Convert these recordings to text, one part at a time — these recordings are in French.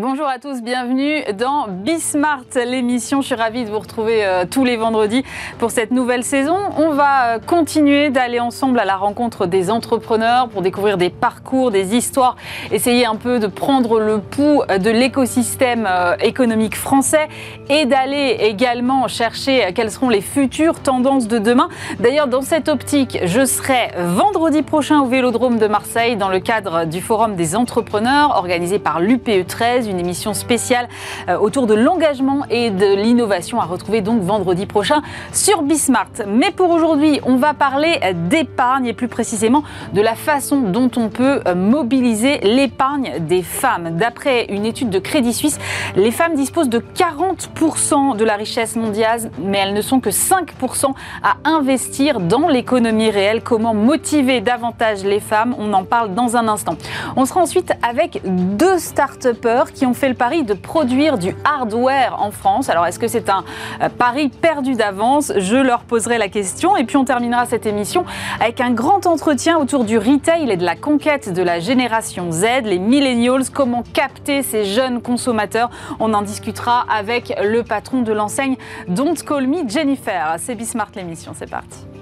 Bonjour à tous, bienvenue dans Bismart, l'émission. Je suis ravie de vous retrouver euh, tous les vendredis pour cette nouvelle saison. On va euh, continuer d'aller ensemble à la rencontre des entrepreneurs pour découvrir des parcours, des histoires, essayer un peu de prendre le pouls de l'écosystème euh, économique français et d'aller également chercher quelles seront les futures tendances de demain. D'ailleurs, dans cette optique, je serai vendredi prochain au Vélodrome de Marseille dans le cadre du Forum des entrepreneurs organisé par l'UPE 13 une émission spéciale euh, autour de l'engagement et de l'innovation à retrouver donc vendredi prochain sur Bismart. Mais pour aujourd'hui, on va parler d'épargne et plus précisément de la façon dont on peut euh, mobiliser l'épargne des femmes. D'après une étude de Crédit Suisse, les femmes disposent de 40% de la richesse mondiale, mais elles ne sont que 5% à investir dans l'économie réelle. Comment motiver davantage les femmes? On en parle dans un instant. On sera ensuite avec deux start-upers qui ont fait le pari de produire du hardware en France. Alors est-ce que c'est un euh, pari perdu d'avance? Je leur poserai la question. Et puis on terminera cette émission avec un grand entretien autour du retail et de la conquête de la génération Z, les millennials, comment capter ces jeunes consommateurs? On en discutera avec le patron de l'enseigne Don't Call Me Jennifer. C'est Bismart l'émission, c'est parti.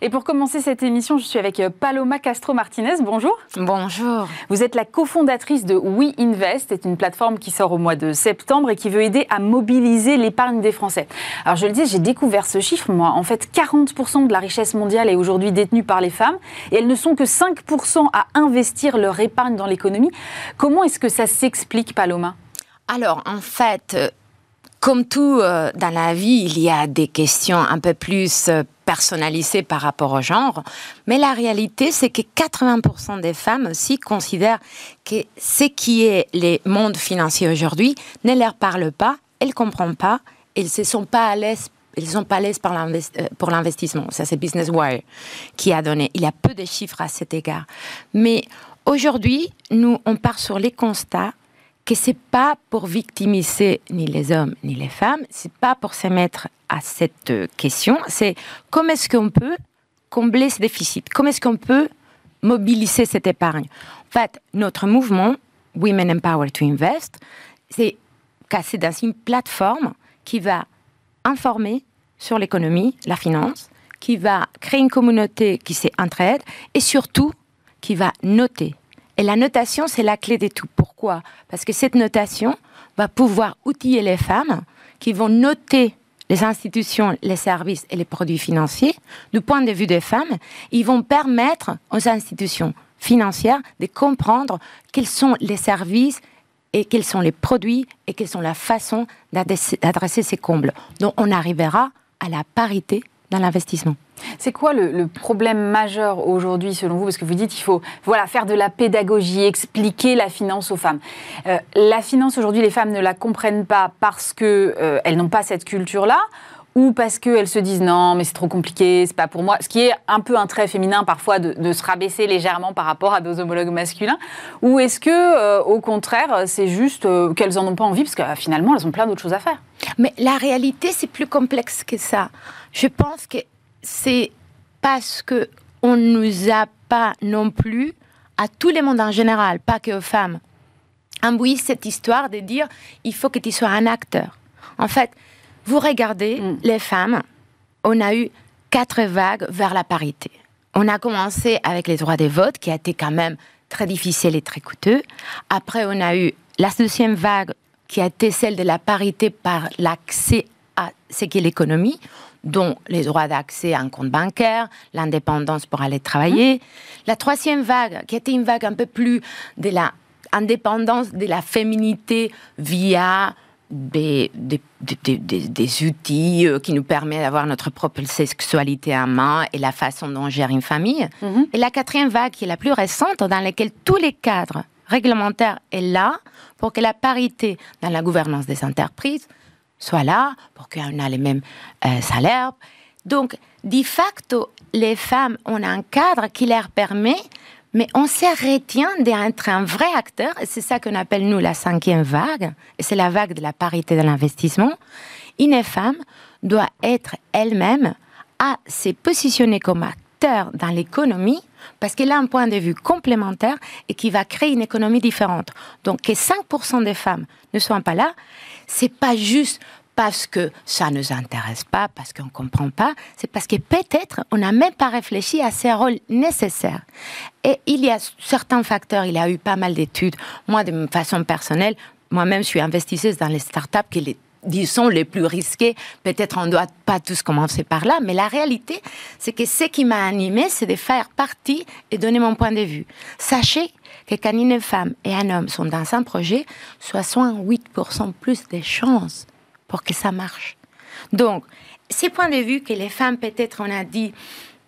Et pour commencer cette émission, je suis avec euh, Paloma Castro Martinez. Bonjour. Bonjour. Vous êtes la cofondatrice de We Invest. C'est une plateforme qui sort au mois de septembre et qui veut aider à mobiliser l'épargne des Français. Alors je le dis, j'ai découvert ce chiffre, moi. En fait, 40% de la richesse mondiale est aujourd'hui détenue par les femmes et elles ne sont que 5% à investir leur épargne dans l'économie. Comment est-ce que ça s'explique, Paloma? Alors, en fait, euh, comme tout euh, dans la vie, il y a des questions un peu plus personnalisé par rapport au genre, mais la réalité, c'est que 80% des femmes aussi considèrent que ce qui est le monde financier aujourd'hui ne leur parle pas, elles ne comprennent pas, elles ne sont pas à l'aise ils sont pas à l'aise euh, pour l'investissement. Ça, c'est Business Wire qui a donné. Il y a peu de chiffres à cet égard. Mais aujourd'hui, nous, on part sur les constats que c'est pas pour victimiser ni les hommes ni les femmes, c'est pas pour se mettre à cette question, c'est comment est-ce qu'on peut combler ce déficit, comment est-ce qu'on peut mobiliser cette épargne? En fait, notre mouvement Women Empower to Invest, c'est cassé dans une plateforme qui va informer sur l'économie, la finance, qui va créer une communauté qui s'entraide et surtout qui va noter et la notation, c'est la clé de tout. Pourquoi? Parce que cette notation va pouvoir outiller les femmes qui vont noter les institutions, les services et les produits financiers. Du point de vue des femmes, ils vont permettre aux institutions financières de comprendre quels sont les services et quels sont les produits et quelles sont la façon d'adresser ces combles. Donc on arrivera à la parité dans l'investissement. C'est quoi le, problème majeur aujourd'hui selon vous? Parce que vous dites qu'il faut voilà, faire de la pédagogie, expliquer la finance aux femmes. Euh, la finance aujourd'hui, les femmes ne la comprennent pas parce qu'elles euh, n'ont pas cette culture-là ou parce qu'elles se disent non, mais c'est trop compliqué, c'est pas pour moi. Ce qui est un peu un trait féminin parfois de, se rabaisser légèrement par rapport à nos homologues masculins. Ou est-ce que, euh, au contraire, c'est juste qu'elles en ont pas envie parce que finalement, elles ont plein d'autres choses à faire? Mais la réalité, c'est plus complexe que ça. Je pense que c'est parce que on nous a pas non plus à tous les mondes en général, pas que aux femmes, oui cette histoire de dire il faut que tu sois un acteur. En fait, vous regardez mm. les femmes, on a eu quatre vagues vers la parité. On a commencé avec les droits des votes, qui a été quand même très difficile et très coûteux. Après, on a eu la deuxième vague, qui a été celle de la parité par l'accès à ce qu'est l'économie dont les droits d'accès à un compte bancaire, l'indépendance pour aller travailler. La troisième vague, qui était une vague un peu plus de la indépendance de la féminité via des, des, des, outils euh, qui nous permettent d'avoir notre propre sexualité en main et la façon dont on gère une famille. Mhm. Et la quatrième vague, qui est la plus récente, dans laquelle tous les cadres réglementaires sont là pour que la parité dans la gouvernance des entreprises soit là pour qu'on ait les mêmes euh, salaires. Donc, de facto, les femmes ont un cadre qui leur permet, mais on se retient d'être un vrai acteur, c'est ça qu'on appelle nous la cinquième vague, c'est la vague de la parité de l'investissement. Une femme doit être elle-même à se positionner comme acteur dans l'économie parce qu'elle a un point de vue complémentaire et qui va créer une économie différente. Donc que 5% des femmes ne soient pas là, c'est pas juste parce que ça ne nous intéresse pas, parce qu'on ne comprend pas, c'est parce que peut-être on n'a même pas réfléchi à ces rôles nécessaires. Et il y a certains facteurs, il y a eu pas mal d'études. Moi, de façon personnelle, moi-même, je suis investisseuse dans les startups qui les disons les plus risqués. Peut-être on ne doit pas tous commencer par là, mais la réalité, c'est que ce qui m'a animé, c'est de faire partie et donner mon point de vue. Sachez que quand une femme et un homme sont dans un projet, 68% plus de chances pour que ça marche. Donc, ces points de vue que les femmes, peut-être, on a dit,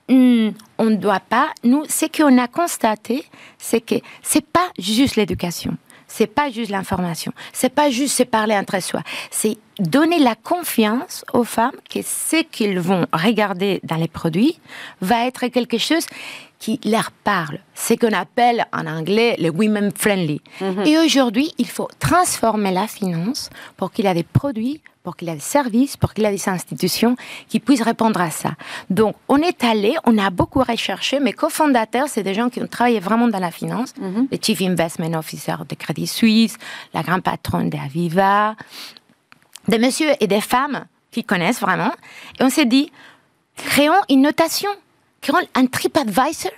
hmm, on ne doit pas. Nous, ce qu'on a constaté, c'est que c'est pas juste l'éducation. C'est pas juste l'information. C'est pas juste se parler entre soi. C'est donner la confiance aux femmes que ce qu'ils vont regarder dans les produits va être quelque chose qui leur parle. Ce qu'on appelle en anglais le women friendly. Mhm. Et aujourd'hui, il faut transformer la finance pour qu'il y ait des produits, pour qu'il y ait des services, pour qu'il y ait des institutions qui puissent répondre à ça. Donc, on est allé, on a beaucoup recherché. Mes cofondateurs, c'est des gens qui ont travaillé vraiment dans la finance. Mhm. Le Chief Investment Officer de Crédit Suisse, la grande patronne d'Aviva, des messieurs et des femmes qui connaissent vraiment. Et on s'est dit, créons une notation un TripAdvisor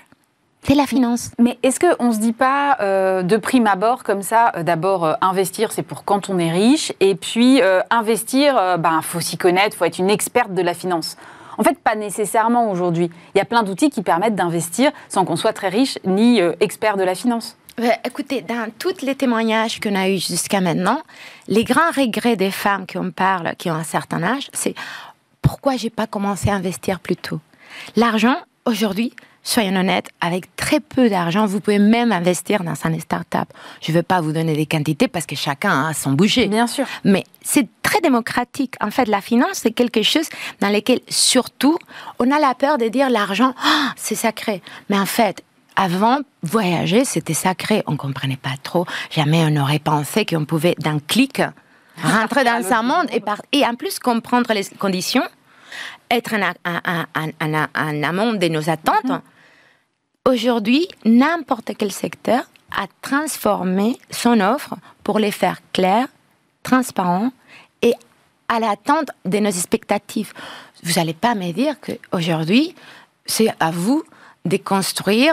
c'est la finance. Mais est-ce qu'on ne se dit pas euh, de prime abord comme ça, euh, d'abord euh, investir c'est pour quand on est riche, et puis investir, il ben, faut s'y connaître, il faut être une experte de la finance. En fait, pas nécessairement aujourd'hui. Il y a plein d'outils qui permettent d'investir sans qu'on soit très riche ni expert de la finance. écoutez, dans tous les témoignages qu'on a eus jusqu'à maintenant, les grands regrets des femmes qui en parlent, qui ont un certain âge, c'est pourquoi j'ai pas commencé à investir plus tôt? L'argent, Aujourd'hui, soyons honnêtes, avec très peu d'argent, vous pouvez même investir dans une start-up. Je ne veux pas vous donner des quantités parce que chacun a son budget. Bien sûr. Mais c'est très démocratique. En fait, la finance, c'est quelque chose dans lequel, surtout, on a la peur de dire l'argent, ah, c'est sacré. Mais en fait, avant, voyager, c'était sacré. On ne comprenait pas trop. Jamais on n'aurait pensé qu'on pouvait, d'un clic, rentrer dans un monde et, et en plus comprendre les conditions être un, amont de nos attentes. Mhm. Aujourd'hui, n'importe quel secteur a transformé son offre pour les faire clairs, transparents et à l'attente de nos expectatives. Vous n'allez pas me dire qu'aujourd'hui, c'est à vous de construire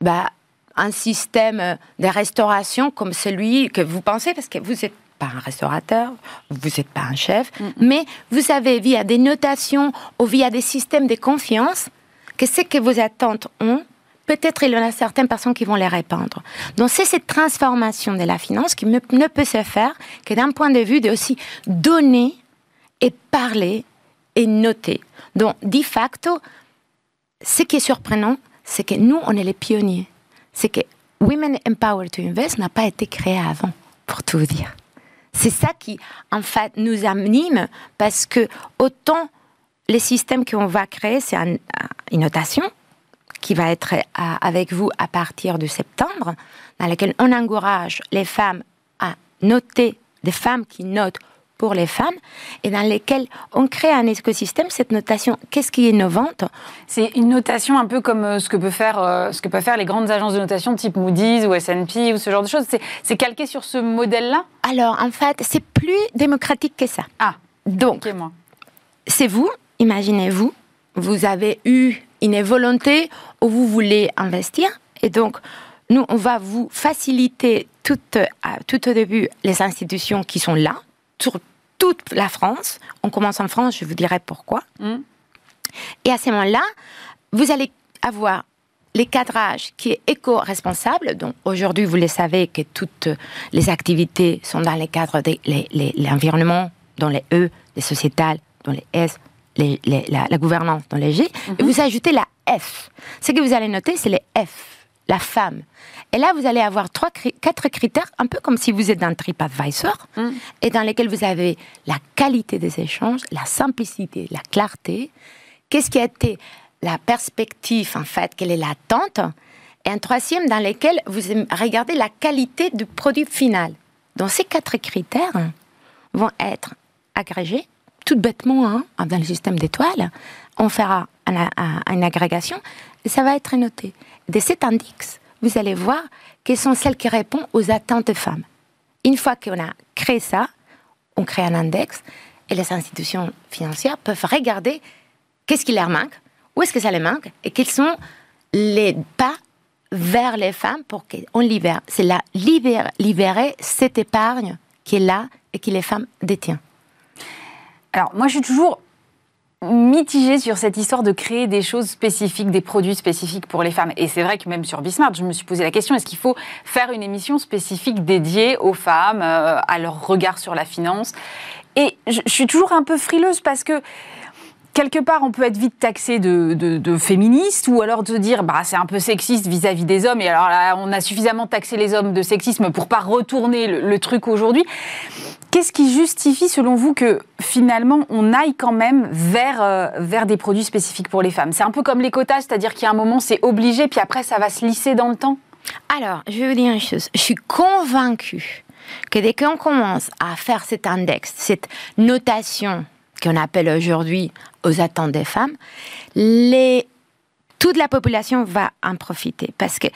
bah, un système de restauration comme celui que vous pensez, parce que vous êtes pas un restaurateur, vous n'êtes pas un chef, mais vous avez via des notations ou via des systèmes de confiance que ce que vos attentes ont, peut-être il y en a certaines personnes qui vont les répandre. Donc c'est cette transformation de la finance qui ne, peut se faire que d'un point de vue de aussi donner et parler et noter. Donc de facto, ce qui est surprenant, c'est que nous, on est les pionniers. C'est que Women Empowered to Invest n'a pas été créé avant, pour tout vous dire. C'est ça qui, en fait, nous anime parce que autant les systèmes qu'on va créer, c'est une notation qui va être avec vous à partir de septembre, dans laquelle on encourage les femmes à noter, des femmes qui notent pour les femmes et dans lesquelles on crée un écosystème. Cette notation, qu'est-ce qui est innovante? C'est une notation un peu comme euh, ce que, peut faire, euh, ce que peuvent faire les grandes agences de notation type Moody's ou S&P ou ce genre de choses. C'est calqué sur ce modèle-là? Alors, en fait, c'est plus démocratique que ça. Ah, donc, c'est vous, imaginez-vous, vous avez eu une volonté où vous voulez investir et donc nous, on va vous faciliter tout, tout au début les institutions qui sont là, sur toute la France. On commence en France, je vous dirai pourquoi. Mm. Et à ce moment-là, vous allez avoir les cadrages qui est éco-responsable. Donc aujourd'hui, vous le savez que toutes les activités sont dans les cadres de l'environnement, dans les E, les sociétales, dans les S, la, gouvernance, dans les G. Et mm-hmm. vous ajoutez la F. Ce que vous allez noter, c'est les F, la femme. Et là, vous allez avoir trois, quatre critères, un peu comme si vous êtes dans TripAdvisor, mm. et dans lesquels vous avez la qualité des échanges, la simplicité, la clarté. Qu'est-ce qui a été la perspective, en fait, quelle est l'attente? Et un troisième dans lequel vous regardez la qualité du produit final. Donc, ces quatre critères vont être agrégés tout bêtement, hein, dans le système d'étoiles, on fera une agrégation et ça va être noté. De cet index, vous allez voir quelles sont celles qui répondent aux attentes des femmes. Une fois qu'on a créé ça, on crée un index et les institutions financières peuvent regarder qu'est-ce qui leur manque, où est-ce que ça les manque et quels sont les pas vers les femmes pour qu'on libère. C'est la libérer cette épargne qui est là et qui les femmes détiennent. Alors moi je suis toujours mitigée sur cette histoire de créer des choses spécifiques, des produits spécifiques pour les femmes. Et c'est vrai que même sur Bismart, je me suis posé la question, est-ce qu'il faut faire une émission spécifique dédiée aux femmes, euh, à leur regard sur la finance? Et je, suis toujours un peu frileuse parce que quelque part, on peut être vite taxé de, féministe ou alors de dire bah, c'est un peu sexiste vis-à-vis des hommes. Et alors là, on a suffisamment taxé les hommes de sexisme pour pas retourner le truc aujourd'hui. Qu'est-ce qui justifie, selon vous, que finalement on aille quand même vers, euh, vers des produits spécifiques pour les femmes? C'est un peu comme les quotas, c'est-à-dire qu'il y a un moment c'est obligé, puis après ça va se lisser dans le temps? Alors, je vais vous dire une chose. Je suis convaincue que dès qu'on commence à faire cet index, cette notation qu'on appelle aujourd'hui aux attentes des femmes, les... toute la population va en profiter. Parce que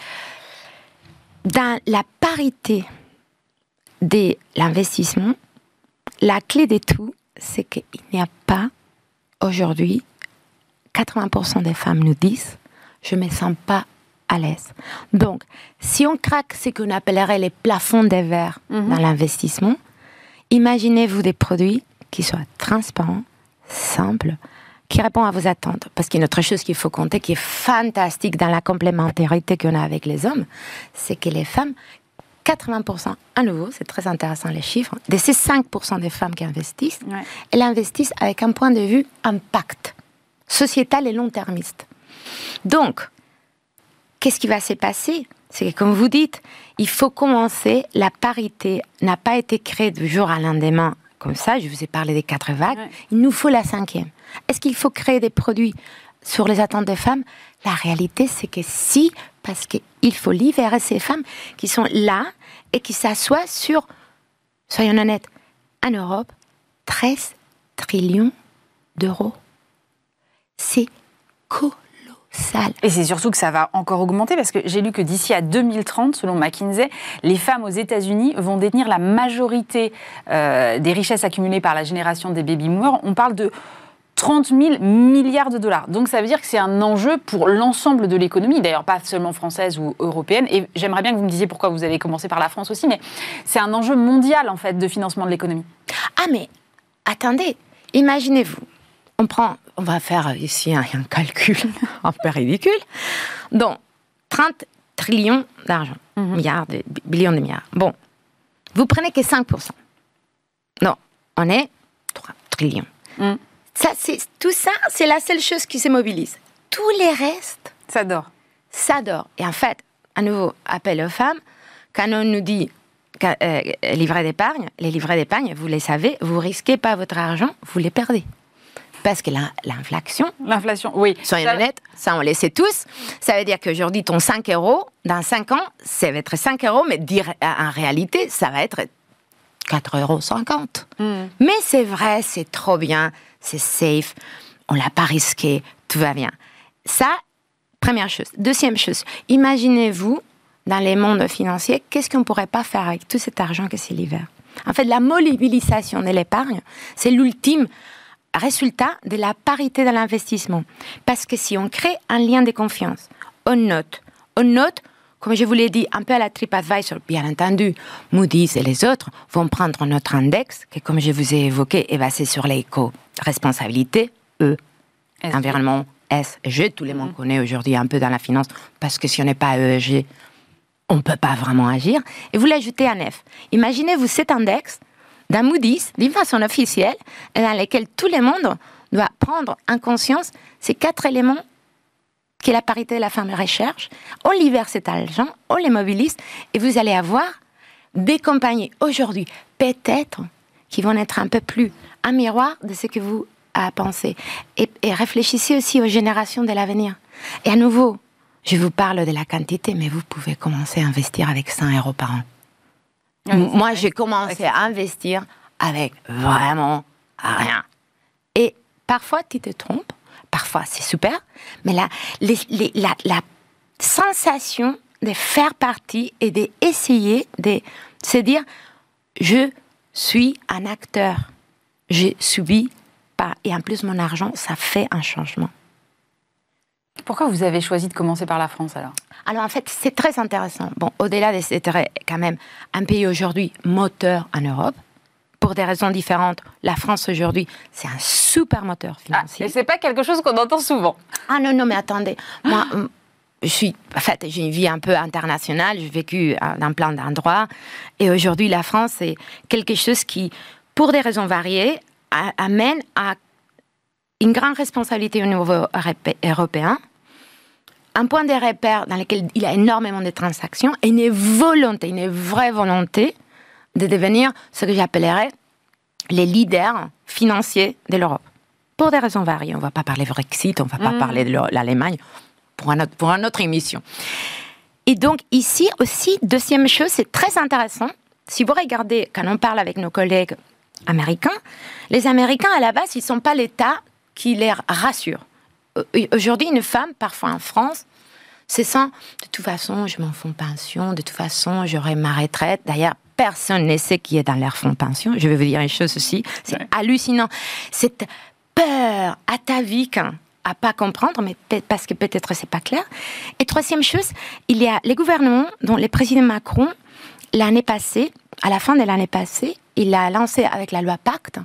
dans la parité de l'investissement, la clé de tout, c'est qu'il n'y a pas aujourd'hui, 80% des femmes nous disent, je ne me sens pas à l'aise. Donc, si on craque ce qu'on appellerait les plafonds des verres mhm. dans l'investissement, imaginez-vous des produits qui soient transparents, simples, qui répondent à vos attentes. Parce qu'il y a une autre chose qu'il faut compter qui est fantastique dans la complémentarité qu'on a avec les hommes, c'est que les femmes 80%, à nouveau, c'est très intéressant les chiffres, de ces 5% des femmes qui investissent, elles investissent avec un point de vue impact sociétal et long-termiste. Donc, qu'est-ce qui va se passer? C'est que, comme vous dites, il faut commencer, la parité n'a pas été créée du jour à lendemain comme ça, je vous ai parlé des quatre vagues, il nous faut la cinquième. Est-ce qu'il faut créer des produits sur les attentes des femmes? La réalité, c'est que si, parce qu'il faut libérer ces femmes qui sont là, et qui s'assoit sur, soyons honnêtes, en Europe, 13 trillions d'euros. C'est colossal. Et c'est surtout que ça va encore augmenter parce que j'ai lu que d'ici à 2030, selon McKinsey, les femmes aux États-Unis vont détenir la majorité euh, des richesses accumulées par la génération des baby boomers. On parle de 30 000 milliards de dollars. Donc ça veut dire que c'est un enjeu pour l'ensemble de l'économie, d'ailleurs pas seulement française ou européenne. Et j'aimerais bien que vous me disiez pourquoi vous avez commencé par la France aussi, mais c'est un enjeu mondial en fait de financement de l'économie. Ah mais attendez, imaginez-vous, on prend, on va faire ici un, calcul un peu ridicule. Donc 30 trillions d'argent, mhm. milliards, de, billions de milliards. Bon, vous prenez que 5%. Non, on est 3 trillions. Mhm. Ça, c'est, tout ça, c'est la seule chose qui se mobilise. Tous les restes. Ça dort. Ça dort. Et en fait, à nouveau, appel aux femmes, quand on nous dit euh, livret d'épargne, les livrets d'épargne, vous les savez, vous risquez pas votre argent, vous les perdez. Parce que l'inflation. L'inflation, oui. Soyons honnêtes, ça on le sait tous. Ça veut dire qu'aujourd'hui, ton 5 euros, dans 5 ans, ça va être 5 euros, mais dire, en réalité, ça va être 4,50 euros. Hmm. Mais c'est vrai, c'est trop bien c'est safe, on l'a pas risqué, tout va bien. Ça, première chose. Deuxième chose, imaginez-vous, dans les mondes financiers, qu'est-ce qu'on ne pourrait pas faire avec tout cet argent que c'est l'hiver? En fait, la mobilisation de l'épargne, c'est l'ultime résultat de la parité de l'investissement. Parce que si on crée un lien de confiance, on note, on note comme je vous l'ai dit, un peu à la TripAdvisor, bien entendu, Moody's et les autres vont prendre notre index, qui, comme je vous ai évoqué, est basé sur l'éco-responsabilité, E, environnement, S, G. Tout le monde mhm. connaît aujourd'hui un peu dans la finance, parce que si on n'est pas ESG, on ne peut pas vraiment agir. Et vous l'ajoutez à F. Imaginez-vous cet index d'un Moody's, d'une façon officielle, dans lequel tout le monde doit prendre en conscience ces quatre éléments qui est la parité de la femme recherche, on libère cet argent, on les mobilise, et vous allez avoir des compagnies aujourd'hui, peut-être, qui vont être un peu plus un miroir de ce que vous avez pensé. Et, réfléchissez aussi aux générations de l'avenir. Et à nouveau, je vous parle de la quantité, mais vous pouvez commencer à investir avec 100 euros par an. Moi, j'ai commencé à investir avec vraiment rien. Parfois, tu te trompes, parfois c'est super, mais la, la, la sensation de faire partie et d'essayer de se dire je suis un acteur, j'ai subi pas, et en plus mon argent, ça fait un changement. Pourquoi vous avez choisi de commencer par la France alors? Alors en fait, c'est très intéressant. Bon, au-delà d'être quand même un pays aujourd'hui moteur en Europe, pour des raisons différentes, la France aujourd'hui, c'est un super moteur ah, financier. Ah, et c'est pas quelque chose qu'on entend souvent. Ah non, non, mais attendez. Moi, je suis, en fait, j'ai une vie un peu internationale. J'ai vécu dans plein d'endroits. Et aujourd'hui, la France, c'est quelque chose qui, pour des raisons variées, amène à une grande responsabilité au niveau européen, un point de repère dans lequel il y a énormément de transactions et une volonté, une vraie volonté de devenir ce que j'appellerais les leaders financiers de l'Europe. Pour des raisons variées. On ne va pas parler Brexit, on ne va pas mm. parler de l'Allemagne pour, un autre, pour une autre émission. Et donc ici aussi, deuxième chose, c'est très intéressant. Si vous regardez, quand on parle avec nos collègues américains, les Américains, à la base, ils ne sont pas l'État qui les rassure. Euh, aujourd'hui, une femme, parfois en France, se sent de toute façon, je m'en fous pension, de toute façon, j'aurai ma retraite. D'ailleurs, personne ne sait qui est dans leur fonds pension. Je vais vous dire une chose aussi, c'est hallucinant. Cette peur à ta vie à pas comprendre, mais parce que peut-être c'est pas clair. Et troisième chose, il y a les gouvernements dont le président Macron, l'année passée, à la fin de l'année passée, il a lancé avec la loi Pacte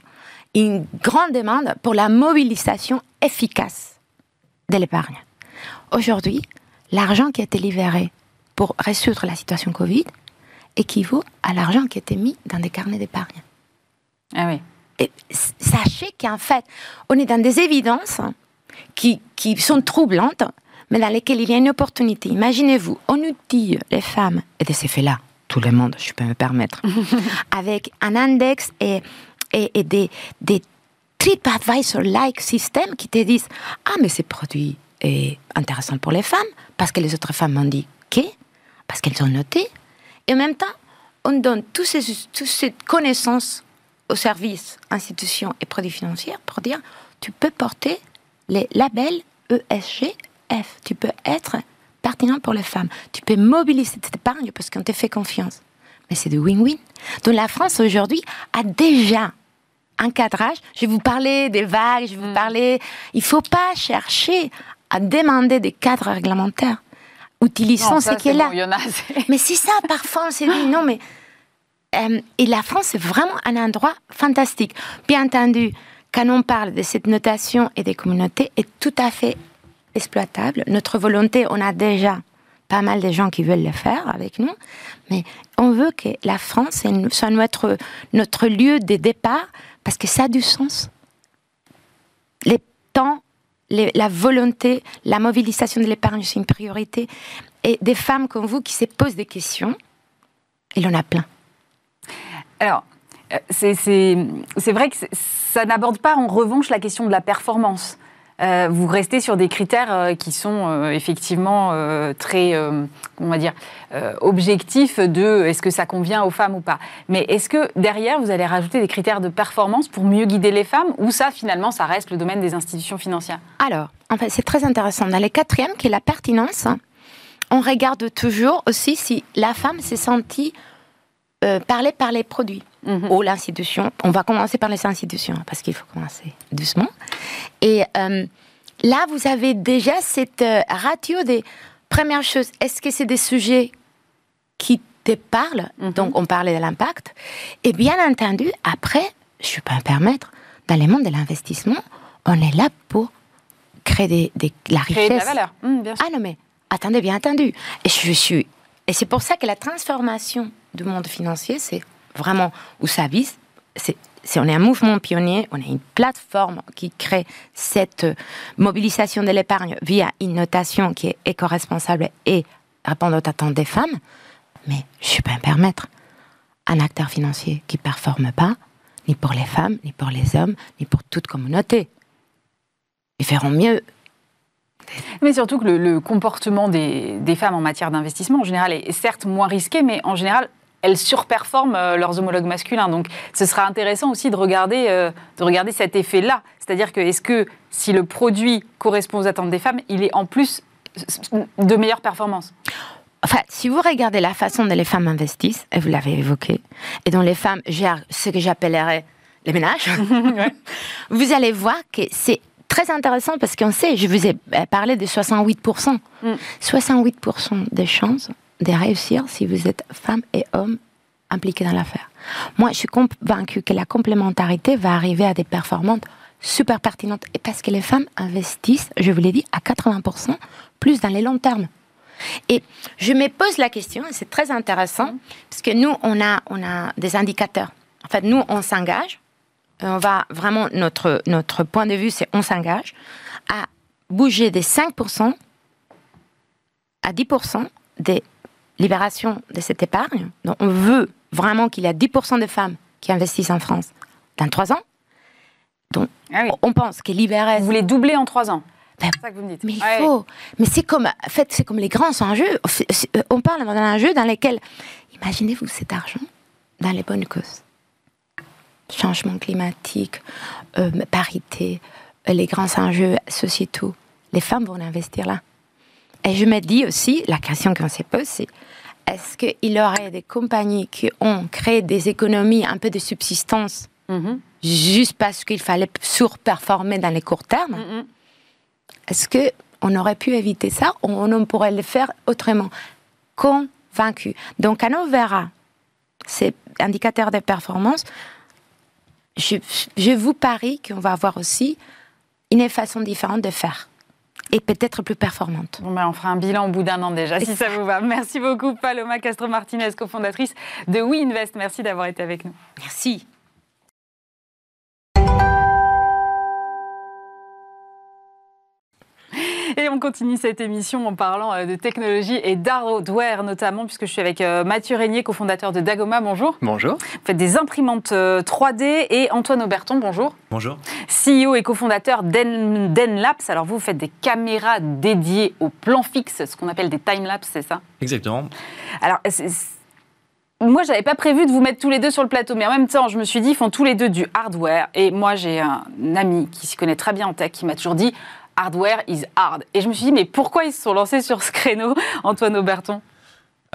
une grande demande pour la mobilisation efficace de l'épargne. Aujourd'hui, l'argent qui a été libéré pour résoudre la situation Covid équivaut à l'argent qui a été mis dans des carnets d'épargne. Ah oui. Et sachez qu'en fait, on est dans des évidences qui, qui sont troublantes, mais dans lesquelles il y a une opportunité. Imaginez-vous, on dit les femmes, et de ces faits-là, tout le monde, je peux me permettre, avec un index et, et, des, des TripAdvisor-like systèmes qui te disent Ah, mais ce produit est intéressant pour les femmes, parce que les autres femmes m'ont dit que, parce qu'elles ont noté. Et en même temps, on donne toutes ces, toutes ces connaissances aux services, institutions et produits financiers pour dire tu peux porter les labels ESGF. Tu peux être pertinent pour les femmes. Tu peux mobiliser cette épargne parce qu'on te fait confiance. Mais c'est de win-win. Donc la France aujourd'hui a déjà un cadrage. Je vais vous parler des vagues, je vais vous mm. parler. Il ne faut pas chercher à demander des cadres réglementaires. Utilisons ce qui est là. mais c'est ça, parfois on s'est dit non, mais. Euh, et la France est vraiment un endroit fantastique. Bien entendu, quand on parle de cette notation et des communautés, est tout à fait exploitable. Notre volonté, on a déjà pas mal de gens qui veulent le faire avec nous, mais on veut que la France soit notre, notre lieu de départ parce que ça a du sens. Les temps, la volonté, la mobilisation de l'épargne, c'est une priorité. Et des femmes comme vous qui se posent des questions, il en a plein. Alors, euh, c'est vrai que ça n'aborde pas en revanche la question de la performance. Euh, vous restez sur des critères euh, qui sont euh, effectivement très, on va dire, objectifs de est-ce que ça convient aux femmes ou pas. Mais est-ce que derrière, vous allez rajouter des critères de performance pour mieux guider les femmes ou ça, finalement, ça reste le domaine des institutions financières? Alors, en fait, c'est très intéressant. Dans les quatrièmes, qui est la pertinence, on regarde toujours aussi si la femme s'est sentie parler par les produits. Mhm. ou l'institution. On va commencer par les institutions, parce qu'il faut commencer doucement. Et euh, là, vous avez déjà cette euh, ratio des premières choses. Est-ce que c'est des sujets qui te parlent? Mhm. Donc, on parlait de l'impact. Et bien entendu, après, je peux me permettre, dans le monde de l'investissement, on est là pour créer des, la richesse. Créer de la valeur, mmh, bien sûr. Ah non, mais attendez, bien entendu. Et je suis. Et c'est pour ça que la transformation du monde financier, c'est vraiment où ça vise, c'est on est un mouvement pionnier, on est une plateforme qui crée cette mobilisation de l'épargne via une notation qui est éco-responsable et répond aux attentes des femmes. Mais je peux me permettre un acteur financier qui ne performe pas, ni pour les femmes, ni pour les hommes, ni pour toute communauté. Ils feront mieux. Mais surtout que le, comportement des, femmes en matière d'investissement, en général, est certes moins risqué, mais en général, elles surperforment euh, leurs homologues masculins. Donc ce sera intéressant aussi de regarder, euh, de regarder cet effet-là. C'est-à-dire que est-ce que si le produit correspond aux attentes des femmes, il est en plus de meilleures performances Enfin, si vous regardez la façon dont les femmes investissent, et vous l'avez évoqué, et dont les femmes gèrent ce que j'appellerais les ménages, vous allez voir que c'est très intéressant parce qu'on sait, je vous ai parlé de 68%. 68% mm. des chances de réussir si vous êtes femme et homme impliqués dans l'affaire. Moi, je suis convaincue que la complémentarité va arriver à des performances super pertinentes. Et parce que les femmes investissent, je vous l'ai dit, à 80% plus dans les longs termes. Et je me pose la question, et c'est très intéressant, parce que nous, on a, on a des indicateurs. En fait, nous, on s'engage, on va vraiment, notre, notre point de vue, c'est on s'engage à bouger des 5% à 10% des libérations de cette épargne. Donc, on veut vraiment qu'il y ait 10% de femmes qui investissent en France dans 3 ans. Donc, ah on pense que libérer... Vous voulez doubler en 3 ans ben, c'est ça que vous me dites. Mais il faut. Mais c'est comme, en fait, c'est comme les grands enjeux. On parle d'un jeu dans lequel, imaginez-vous cet argent dans les bonnes causes. Changement climatique, euh, parité, euh, les grands enjeux sociétaux. Les femmes vont investir là. Et je me dis aussi, la question qu'on se pose, c'est est-ce qu'il y aurait des compagnies qui ont créé des économies un peu de subsistance mm-hmm. juste parce qu'il fallait surperformer dans les courts termes mm-hmm. Est-ce qu'on aurait pu éviter ça ou on pourrait le faire autrement Convaincu. Donc, quand on verra ces indicateurs de performance, je, je vous parie qu'on va avoir aussi une façon différente de faire et peut-être plus performante. Ben, on fera un bilan au bout d'un an déjà, si ça vous va. Merci beaucoup, Paloma Castro-Martinez, cofondatrice de WeInvest. Merci d'avoir été avec nous. Merci. Et on continue cette émission en parlant euh, de technologie et d'hardware notamment, puisque je suis avec euh, Mathieu Régnier, cofondateur de Dagoma. Bonjour. Bonjour. Vous faites des imprimantes 3D euh, et Antoine Auberton, bonjour. Bonjour. CEO et cofondateur d'Enlapse. Alors vous, vous faites des caméras dédiées au plan fixe, ce qu'on appelle des time-lapse, c'est ça? Exactement. Alors, moi, j'avais pas prévu de vous mettre tous les deux sur le plateau, mais en même temps, je me suis dit, ils font tous les deux du hardware. Et moi, j'ai un ami qui s'y connaît très bien en tech qui m'a toujours dit, hardware is hard. Et je me suis dit, mais pourquoi ils se sont lancés sur ce créneau, Antoine Auberton?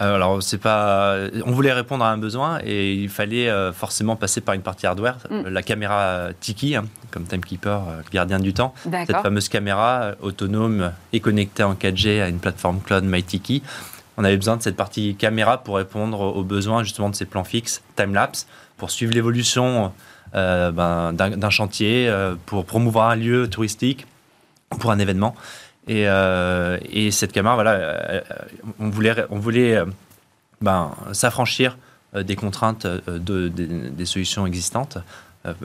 Euh, alors, c'est pas. On voulait répondre à un besoin et il fallait euh, forcément passer par une partie hardware. Mm. La caméra Tiki, hein, comme Timekeeper, euh, gardien du temps. Cette fameuse caméra autonome et connectée en 4G à une plateforme cloud MyTiki. On avait besoin de cette partie caméra pour répondre aux besoins justement de ces plans fixes, time-lapse, pour suivre l'évolution ben, d'un chantier, pour promouvoir un lieu touristique pour un événement. Et, euh, et cette caméra, voilà, euh, on voulait, on voulait euh, ben, s'affranchir des contraintes de, des, solutions existantes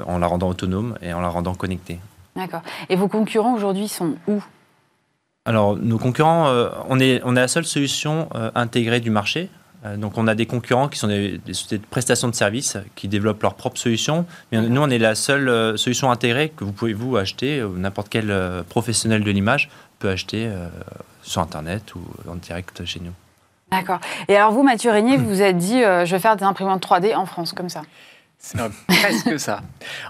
en la rendant autonome et en la rendant connectée. D'accord. Et vos concurrents aujourd'hui sont où? Alors, nos concurrents, on, est, on est la seule solution intégrée du marché. Euh, donc on a des concurrents qui sont des, sociétés de prestations de services qui développent leurs propres solutions. Mais nous, on est la seule euh, solution intégrée que vous pouvez vous acheter. Euh, n'importe quel professionnel de l'image peut acheter sur Internet ou en direct chez nous. D'accord. Et alors vous, Mathieu Régnier, vous vous êtes dit, je vais faire des imprimantes 3D en France, comme ça c'est presque ça.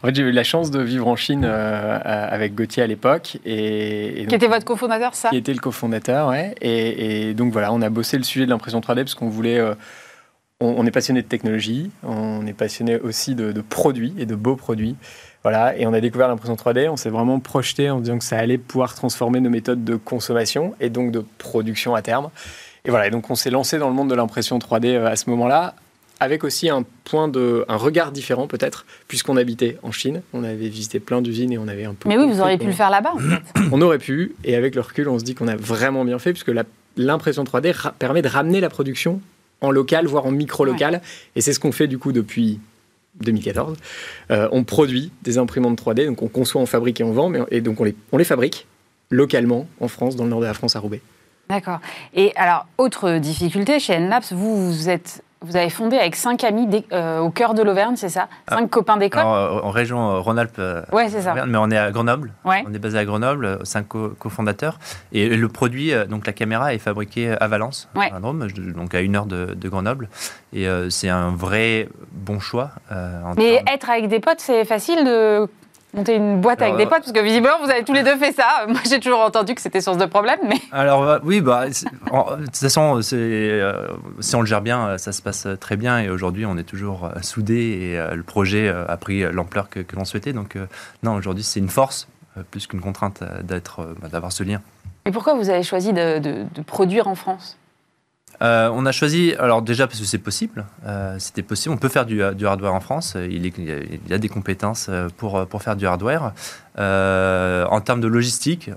En fait, j'ai eu la chance de vivre en Chine euh, avec Gauthier à l'époque. Et, qui était votre cofondateur, ça? Qui était le cofondateur, ouais. Et, donc voilà, on a bossé le sujet de l'impression 3D parce qu'on voulait. Euh, on, est passionné de technologie, on est passionné aussi de, produits et de beaux produits. Voilà, et on a découvert l'impression 3D, on s'est vraiment projeté en disant que ça allait pouvoir transformer nos méthodes de consommation et donc de production à terme. Et voilà, et donc on s'est lancé dans le monde de l'impression 3D euh, à ce moment-là, avec aussi un point de, un regard différent peut-être, puisqu'on habitait en Chine, on avait visité plein d'usines et on avait un peu. Mais oui, vous auriez pu le faire là-bas. En fait. on aurait pu, et avec le recul, on se dit qu'on a vraiment bien fait, puisque l'impression 3D permet de ramener la production en local, voire en micro-local, et c'est ce qu'on fait du coup depuis 2014. Euh, on produit des imprimantes 3D, donc on conçoit, on fabrique et on vend, mais, et donc on les, on les fabrique localement en France, dans le nord de la France, à Roubaix. D'accord. Et alors, autre difficulté chez Enlabs, vous, vous êtes vous avez fondé avec cinq amis euh, au cœur de l'Auvergne, c'est ça ah. Cinq copains d'école En région Rhône-Alpes. ouais, c'est ça. Mais on est à Grenoble. On est basé à Grenoble, cinq cofondateurs. et le produit, donc la caméra, est fabriquée à Valence, donc à une heure de, Grenoble. Et c'est un vrai bon choix. Mais être avec des potes, c'est facile de monter une boîte avec des potes Parce que visiblement, vous avez tous les deux fait ça. Moi, j'ai toujours entendu que c'était source de problème. Mais... Alors, euh, oui, bah, de toute façon, euh, si on le gère bien, euh, ça se passe très bien. Et aujourd'hui, on est toujours soudés et le projet a pris l'ampleur que, l'on souhaitait. Donc, non, aujourd'hui, c'est une force plus qu'une contrainte d'être, bah, d'avoir ce lien. Et pourquoi vous avez choisi de produire en France? Euh, on a choisi, alors déjà parce que c'est possible, euh, c'était possible, on peut faire du, hardware en France, il, y a des compétences euh, pour, pour faire du hardware. en termes de logistique,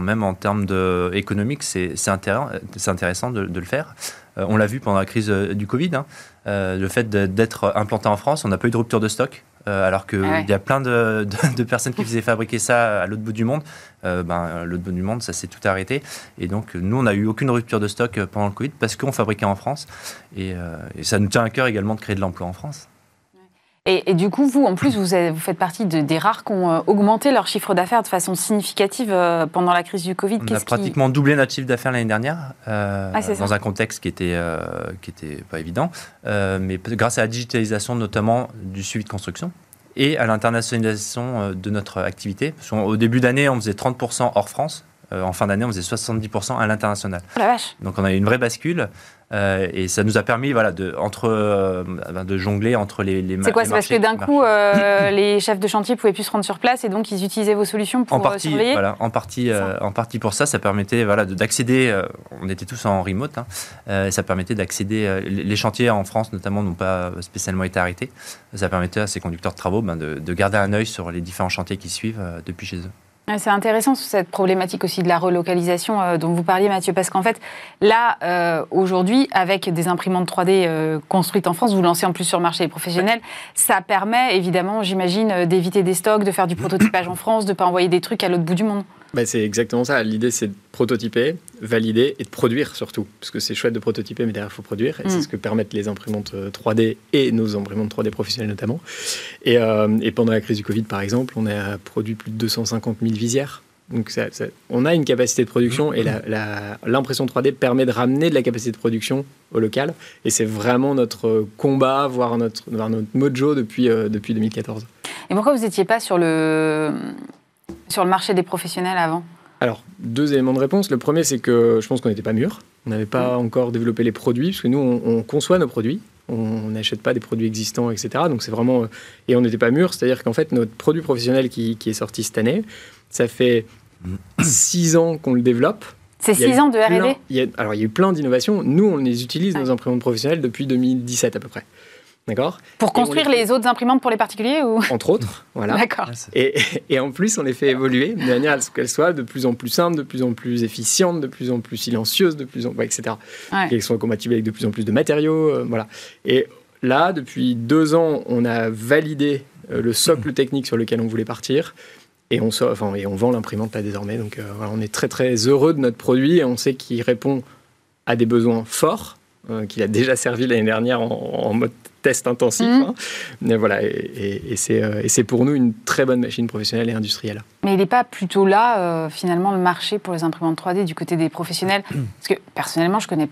même en termes de, économique, c'est intéressant de, le faire. on l'a vu pendant la crise du Covid, hein. le fait d'être implanté en France, on n'a pas eu de rupture de stock. Euh, alors qu'il ah y a plein de, personnes qui faisaient fabriquer ça à l'autre bout du monde. Euh, ben, l'autre bout du monde, ça s'est tout arrêté. Et donc, nous, on n'a eu aucune rupture de stock pendant le Covid parce qu'on fabriquait en France. Et, euh, et ça nous tient à cœur également de créer de l'emploi en France. Et, du coup, vous, en plus, vous, vous faites partie des rares qui ont euh, augmenté leur chiffre d'affaires de façon significative euh, pendant la crise du Covid. On a pratiquement doublé notre chiffre d'affaires l'année dernière, euh, ah, dans un contexte qui était, qui était pas évident, mais grâce à la digitalisation notamment du suivi de construction et à l'internationalisation de notre activité. Au début d'année, on faisait 30% hors France. en fin d'année, on faisait 70% à l'international. Oh la vache. Donc on a eu une vraie bascule. Euh, et ça nous a permis voilà, de, entre, euh, ben, de jongler entre les, les C'est quoi C'est parce que d'un coup, euh, les chefs de chantier pouvaient plus se rendre sur place et donc ils utilisaient vos solutions pour en partie, surveiller voilà, en, partie, en partie pour ça, ça permettait voilà, d'accéder, on était tous en remote, hein, ça permettait d'accéder, les chantiers en France notamment n'ont pas spécialement été arrêtés, ça permettait à ces conducteurs de travaux ben, de, de, garder un œil sur les différents chantiers qui suivent depuis chez eux. C'est intéressant cette problématique aussi de la relocalisation euh, dont vous parliez, Mathieu, parce qu'en fait, là, euh, aujourd'hui, avec des imprimantes 3D euh, construites en France, vous lancez en plus sur le marché des professionnels, ça permet évidemment, j'imagine, d'éviter des stocks, de faire du prototypage en France, de ne pas envoyer des trucs à l'autre bout du monde. Bah, c'est exactement ça. L'idée, c'est de prototyper, valider et de produire surtout. Parce que c'est chouette de prototyper, mais derrière, il faut produire. Et c'est mm. ce que permettent les imprimantes 3D euh, et nos imprimantes 3D professionnelles notamment. Et, euh, et, pendant la crise du Covid, par exemple, on a produit plus de 250 000 visières. Donc on a une capacité de production et l'impression 3D permet de ramener de la capacité de production au local. Et c'est vraiment notre combat, voire notre, notre mojo depuis, euh, depuis 2014. Et pourquoi vous n'étiez pas sur le, sur le marché des professionnels avant alors, deux éléments de réponse. Le premier, c'est que je pense qu'on n'était pas mûr. On n'avait pas mm. encore développé les produits, parce que nous, on, conçoit nos produits. On n'achète pas des produits existants, etc. Donc, c'est vraiment. Et on n'était pas mûr, c'est-à-dire qu'en fait, notre produit professionnel qui, est sorti cette année, ça fait six ans qu'on le développe. C'est six ans de RD Alors, il y a eu plein d'innovations. Nous, on les utilise, nos imprimantes professionnelles, depuis 2017 à peu près. D'accord Pour construire les... autres imprimantes pour les particuliers ou Entre autres, voilà. D'accord. Et, et, en plus, on les fait évoluer de manière à ce qu'elles soient de plus en plus simples, de plus en plus efficientes, de plus en plus silencieuses, de plus en... etc. Qu'elles soient compatibles avec de plus en plus de matériaux, euh, voilà. Et là, depuis deux ans, on a validé euh, le socle technique sur lequel on voulait partir. Et on, enfin, et on vend l'imprimante là désormais. Donc euh, voilà, on est très très heureux de notre produit et on sait qu'il répond à des besoins forts, qu'il a déjà servi l'année dernière en, en, mode test intensif. Mhm. Hein. Mais voilà, et, euh, et c'est pour nous une très bonne machine professionnelle et industrielle. Mais il n'est pas plutôt là, euh, finalement, le marché pour les imprimantes 3D du côté des professionnels? Parce que personnellement, je connais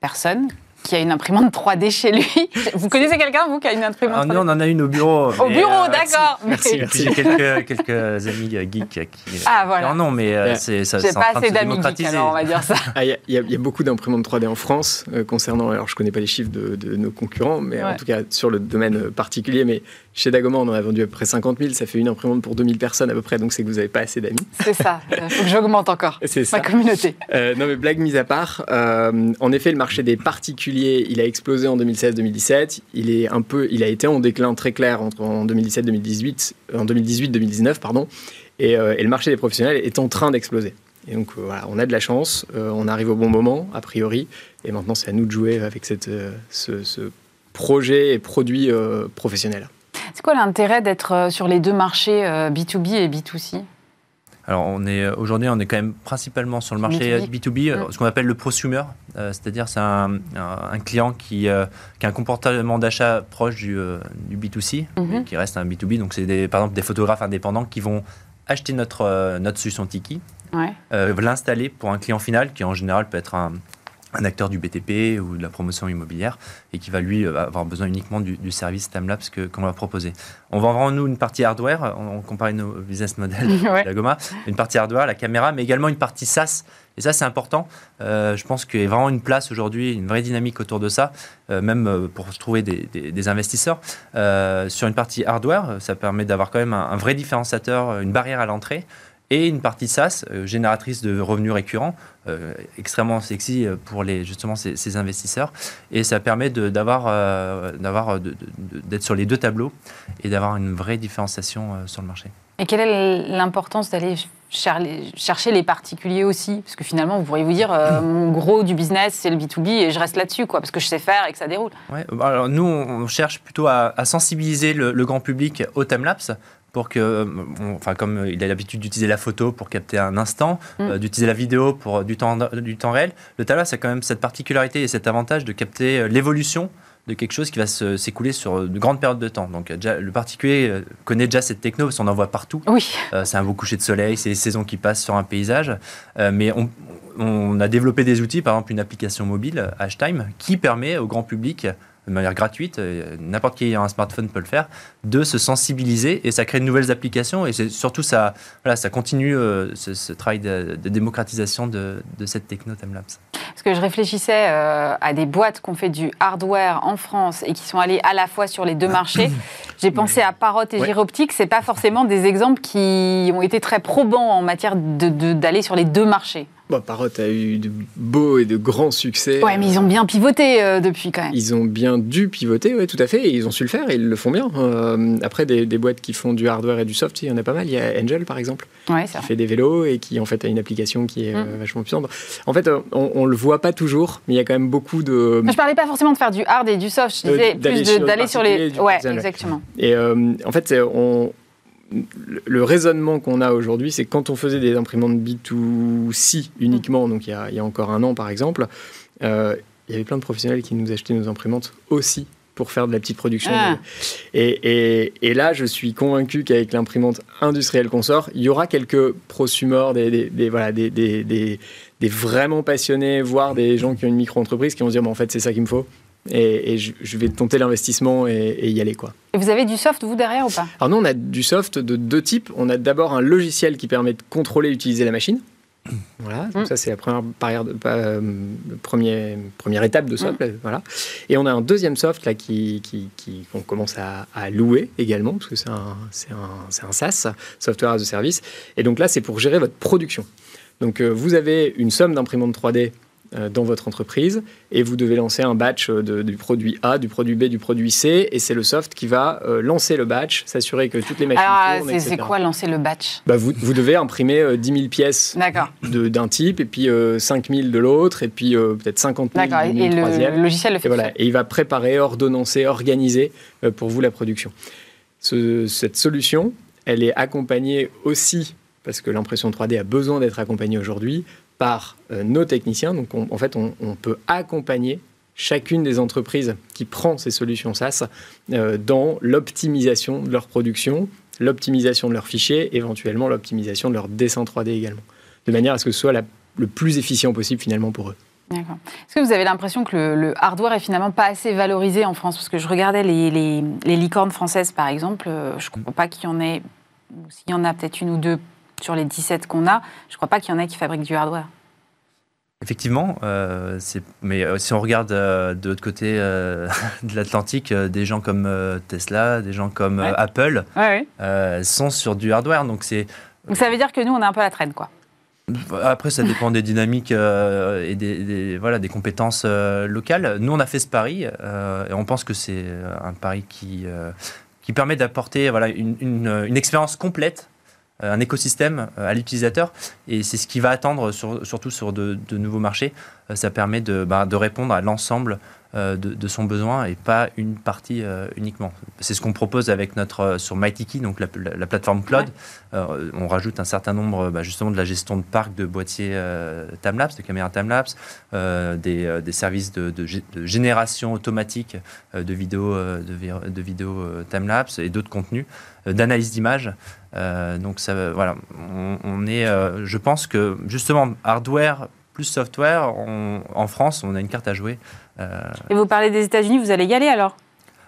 personne qui a une imprimante 3D chez lui. Vous connaissez quelqu'un, vous, qui a une imprimante 3D ah, Nous, on en a une au bureau. Au bureau, euh, d'accord. Merci, merci. J'ai quelques, quelques amis geeks qui... Ah, voilà. Non, non, mais euh, c'est ça. J'ai pas assez d'amis geeks, alors on va dire ça. Ah, il y, y, a beaucoup d'imprimantes 3D en France euh, concernant, alors je connais pas les chiffres de, de nos concurrents, mais en tout cas sur le domaine particulier, mais chez Dagoma, on en a vendu à peu près 50 000, ça fait une imprimante pour 2000 personnes à peu près, donc c'est que vous n'avez pas assez d'amis. C'est ça, il faut que j'augmente encore ma communauté. non, mais blague mise à part, en effet, le marché des particuliers, il a explosé en 2016-2017. Il est un peu, il a été en déclin très clair entre en 2017-2018, en 2018-2019 pardon, euh, et, le marché des professionnels est en train d'exploser. Et donc euh, voilà, on a de la chance, euh, on arrive au bon moment a priori, et maintenant c'est à nous de jouer avec cette, ce, ce, projet et produit professionnel. C'est quoi l'intérêt d'être sur les deux marchés B2B et B2C alors on est aujourd'hui on est quand même principalement sur le marché B2B, mm. ce qu'on appelle le prosumer, c'est-à-dire c'est un, client qui, a un comportement d'achat proche du, B2C, mm-hmm. qui reste un B2B. Donc c'est par exemple des photographes indépendants qui vont acheter notre, notre solution Tiki, l'installer pour un client final qui en général peut être un, un acteur du BTP ou de la promotion immobilière et qui va lui euh, avoir besoin uniquement du, service Timelapse qu'on va proposer. On va vendre nous une partie hardware, on, compare nos business models ouais. la Goma, une partie hardware, la caméra, mais également une partie SaaS. Et ça, c'est important. Euh, je pense qu'il y a vraiment une place aujourd'hui, une vraie dynamique autour de ça, euh, même pour trouver des, investisseurs. sur une partie hardware, ça permet d'avoir quand même un vrai différenciateur, une barrière à l'entrée et une partie SaaS, euh, génératrice de revenus récurrents, euh, extrêmement sexy euh, pour les, justement ces, investisseurs. Et ça permet d'avoir, d'avoir, d'être sur les deux tableaux et d'avoir une vraie différenciation sur le marché. Et quelle est l'importance d'aller chercher les particuliers aussi? Parce que finalement, vous pourriez vous dire, mon gros du business, c'est le B2B et je reste là-dessus, quoi, parce que je sais faire et que ça déroule. Ouais, alors nous, on cherche plutôt à, sensibiliser le, le, grand public au timelapse pour que, euh, enfin comme il a l'habitude d'utiliser la photo pour capter un instant, mm. euh, d'utiliser la vidéo pour du temps, du temps réel, le Tala, c'est quand même cette particularité et cet avantage de capter euh, l'évolution de quelque chose qui va s'écouler sur de grandes périodes de temps. Donc déjà, le particulier connaît déjà cette techno parce qu'on en voit partout. Oui. c'est un beau coucher de soleil, c'est les saisons qui passent sur un paysage. mais on, on, a développé des outils, par exemple une application mobile, Hashtime, qui permet au grand public de manière gratuite, euh, n'importe qui ayant un smartphone peut le faire, de se sensibiliser et ça crée de nouvelles applications et surtout ça, voilà, ça continue euh, ce, travail de, démocratisation de, cette techno Timelapse. Parce que je réfléchissais euh, à des boîtes qui ont fait du hardware en France et qui sont allées à la fois sur les deux marchés. J'ai pensé à Parrot et Giroptique, c'est pas forcément des exemples qui ont été très probants en matière d'aller sur les deux marchés. Bon, Parrot a eu de beaux et de grands succès. Ouais, mais ils ont bien pivoté euh, depuis quand même. Ils ont bien dû pivoter, oui, tout à fait. Et ils ont su le faire et ils le font bien. Euh, après, des, boîtes qui font du hardware et du soft, il y en a pas mal. Il y a Angel, par exemple, ouais, qui fait des vélos et qui, en fait, a une application qui est euh, mm. vachement puissante. En fait, on, ne le voit pas toujours, mais il y a quand même beaucoup de. Je parlais pas forcément de faire du hard et du soft. Je disais plus d'aller sur, les. Ouais, exactement. Et en fait, on, le raisonnement qu'on a aujourd'hui, c'est quand on faisait des imprimantes B2C uniquement, donc il y a, encore un an par exemple, euh, il y avait plein de professionnels qui nous achetaient nos imprimantes aussi pour faire de la petite production. Ah. Et, là, je suis convaincu qu'avec l'imprimante industrielle qu'on sort, il y aura quelques prosumers, des, voilà, des, des, vraiment passionnés, voire des gens qui ont une micro-entreprise qui vont se dire, en fait, c'est ça qu'il me faut et, je, vais tenter l'investissement et, y aller. Quoi. Et vous avez du soft, vous, derrière ou pas? Alors nous, on a du soft de deux types. On a d'abord un logiciel qui permet de contrôler et utiliser la machine. Voilà, donc mm. ça c'est la première, barrière de, euh, première, première étape de soft. Mm. Voilà. Et on a un deuxième soft là qui, qui, qu'on commence à, louer également, parce que c'est un, c'est un, c'est un SaaS, Software as a Service. Et donc là, c'est pour gérer votre production. Donc euh, vous avez une somme d'imprimantes 3D euh, dans votre entreprise et vous devez lancer un batch de, du produit A, du produit B, du produit C et c'est le soft qui va euh, lancer le batch, s'assurer que toutes les machines Alors, tournent, C'est quoi lancer le batch? Bah, vous, vous, devez imprimer 10 000 pièces d'un type et puis 5 000 de l'autre et puis peut-être 50 000 D'accord, et le, logiciel le fait. Et, voilà. et il va préparer, ordonnancer, organiser pour vous la production. cette solution, elle est accompagnée aussi parce que l'impression 3D a besoin d'être accompagnée aujourd'hui par euh, nos techniciens. Donc, en fait, on, peut accompagner chacune des entreprises qui prend ces solutions SaaS euh, dans l'optimisation de leur production, l'optimisation de leurs fichiers, éventuellement l'optimisation de leur dessin 3D également, de manière à ce que ce soit le plus efficient possible finalement pour eux. D'accord. Est-ce que vous avez l'impression que le, hardware est finalement pas assez valorisé en France? Parce que je regardais les, les, licornes françaises, par exemple, euh, je ne crois pas qu'il y en ait, s'il y en a peut-être une ou deux sur les 17 qu'on a, je ne crois pas qu'il y en ait qui fabriquent du hardware. Effectivement, euh, mais euh, si on regarde euh, de l'autre côté de l'Atlantique, des gens comme Tesla, des gens comme Apple sont sur du hardware. Donc, c'est, donc ça veut dire que nous, on est un peu à la traîne, quoi. Après, ça dépend des dynamiques et des, voilà, des compétences locales. Nous, on a fait ce pari et on pense que c'est un pari qui, qui permet d'apporter voilà, une, une expérience complète un écosystème euh, à l'utilisateur et c'est ce qui va attendre surtout sur de, nouveaux marchés. ça permet bah, de répondre à l'ensemble euh, de, son besoin et pas une partie euh, uniquement. C'est ce qu'on propose avec notre euh, sur MyTiki, donc la, plateforme cloud. on rajoute un certain nombre bah, justement de la gestion de parc de boîtiers timelapse, de caméras timelapse, des, des, services de, génération automatique de vidéos de, de vidéos timelapse et d'autres contenus, d'analyse d'images. donc ça, voilà, on, on est, je pense que justement hardware plus software, en France, on a une carte à jouer et vous parlez des États-Unis, vous allez y aller alors?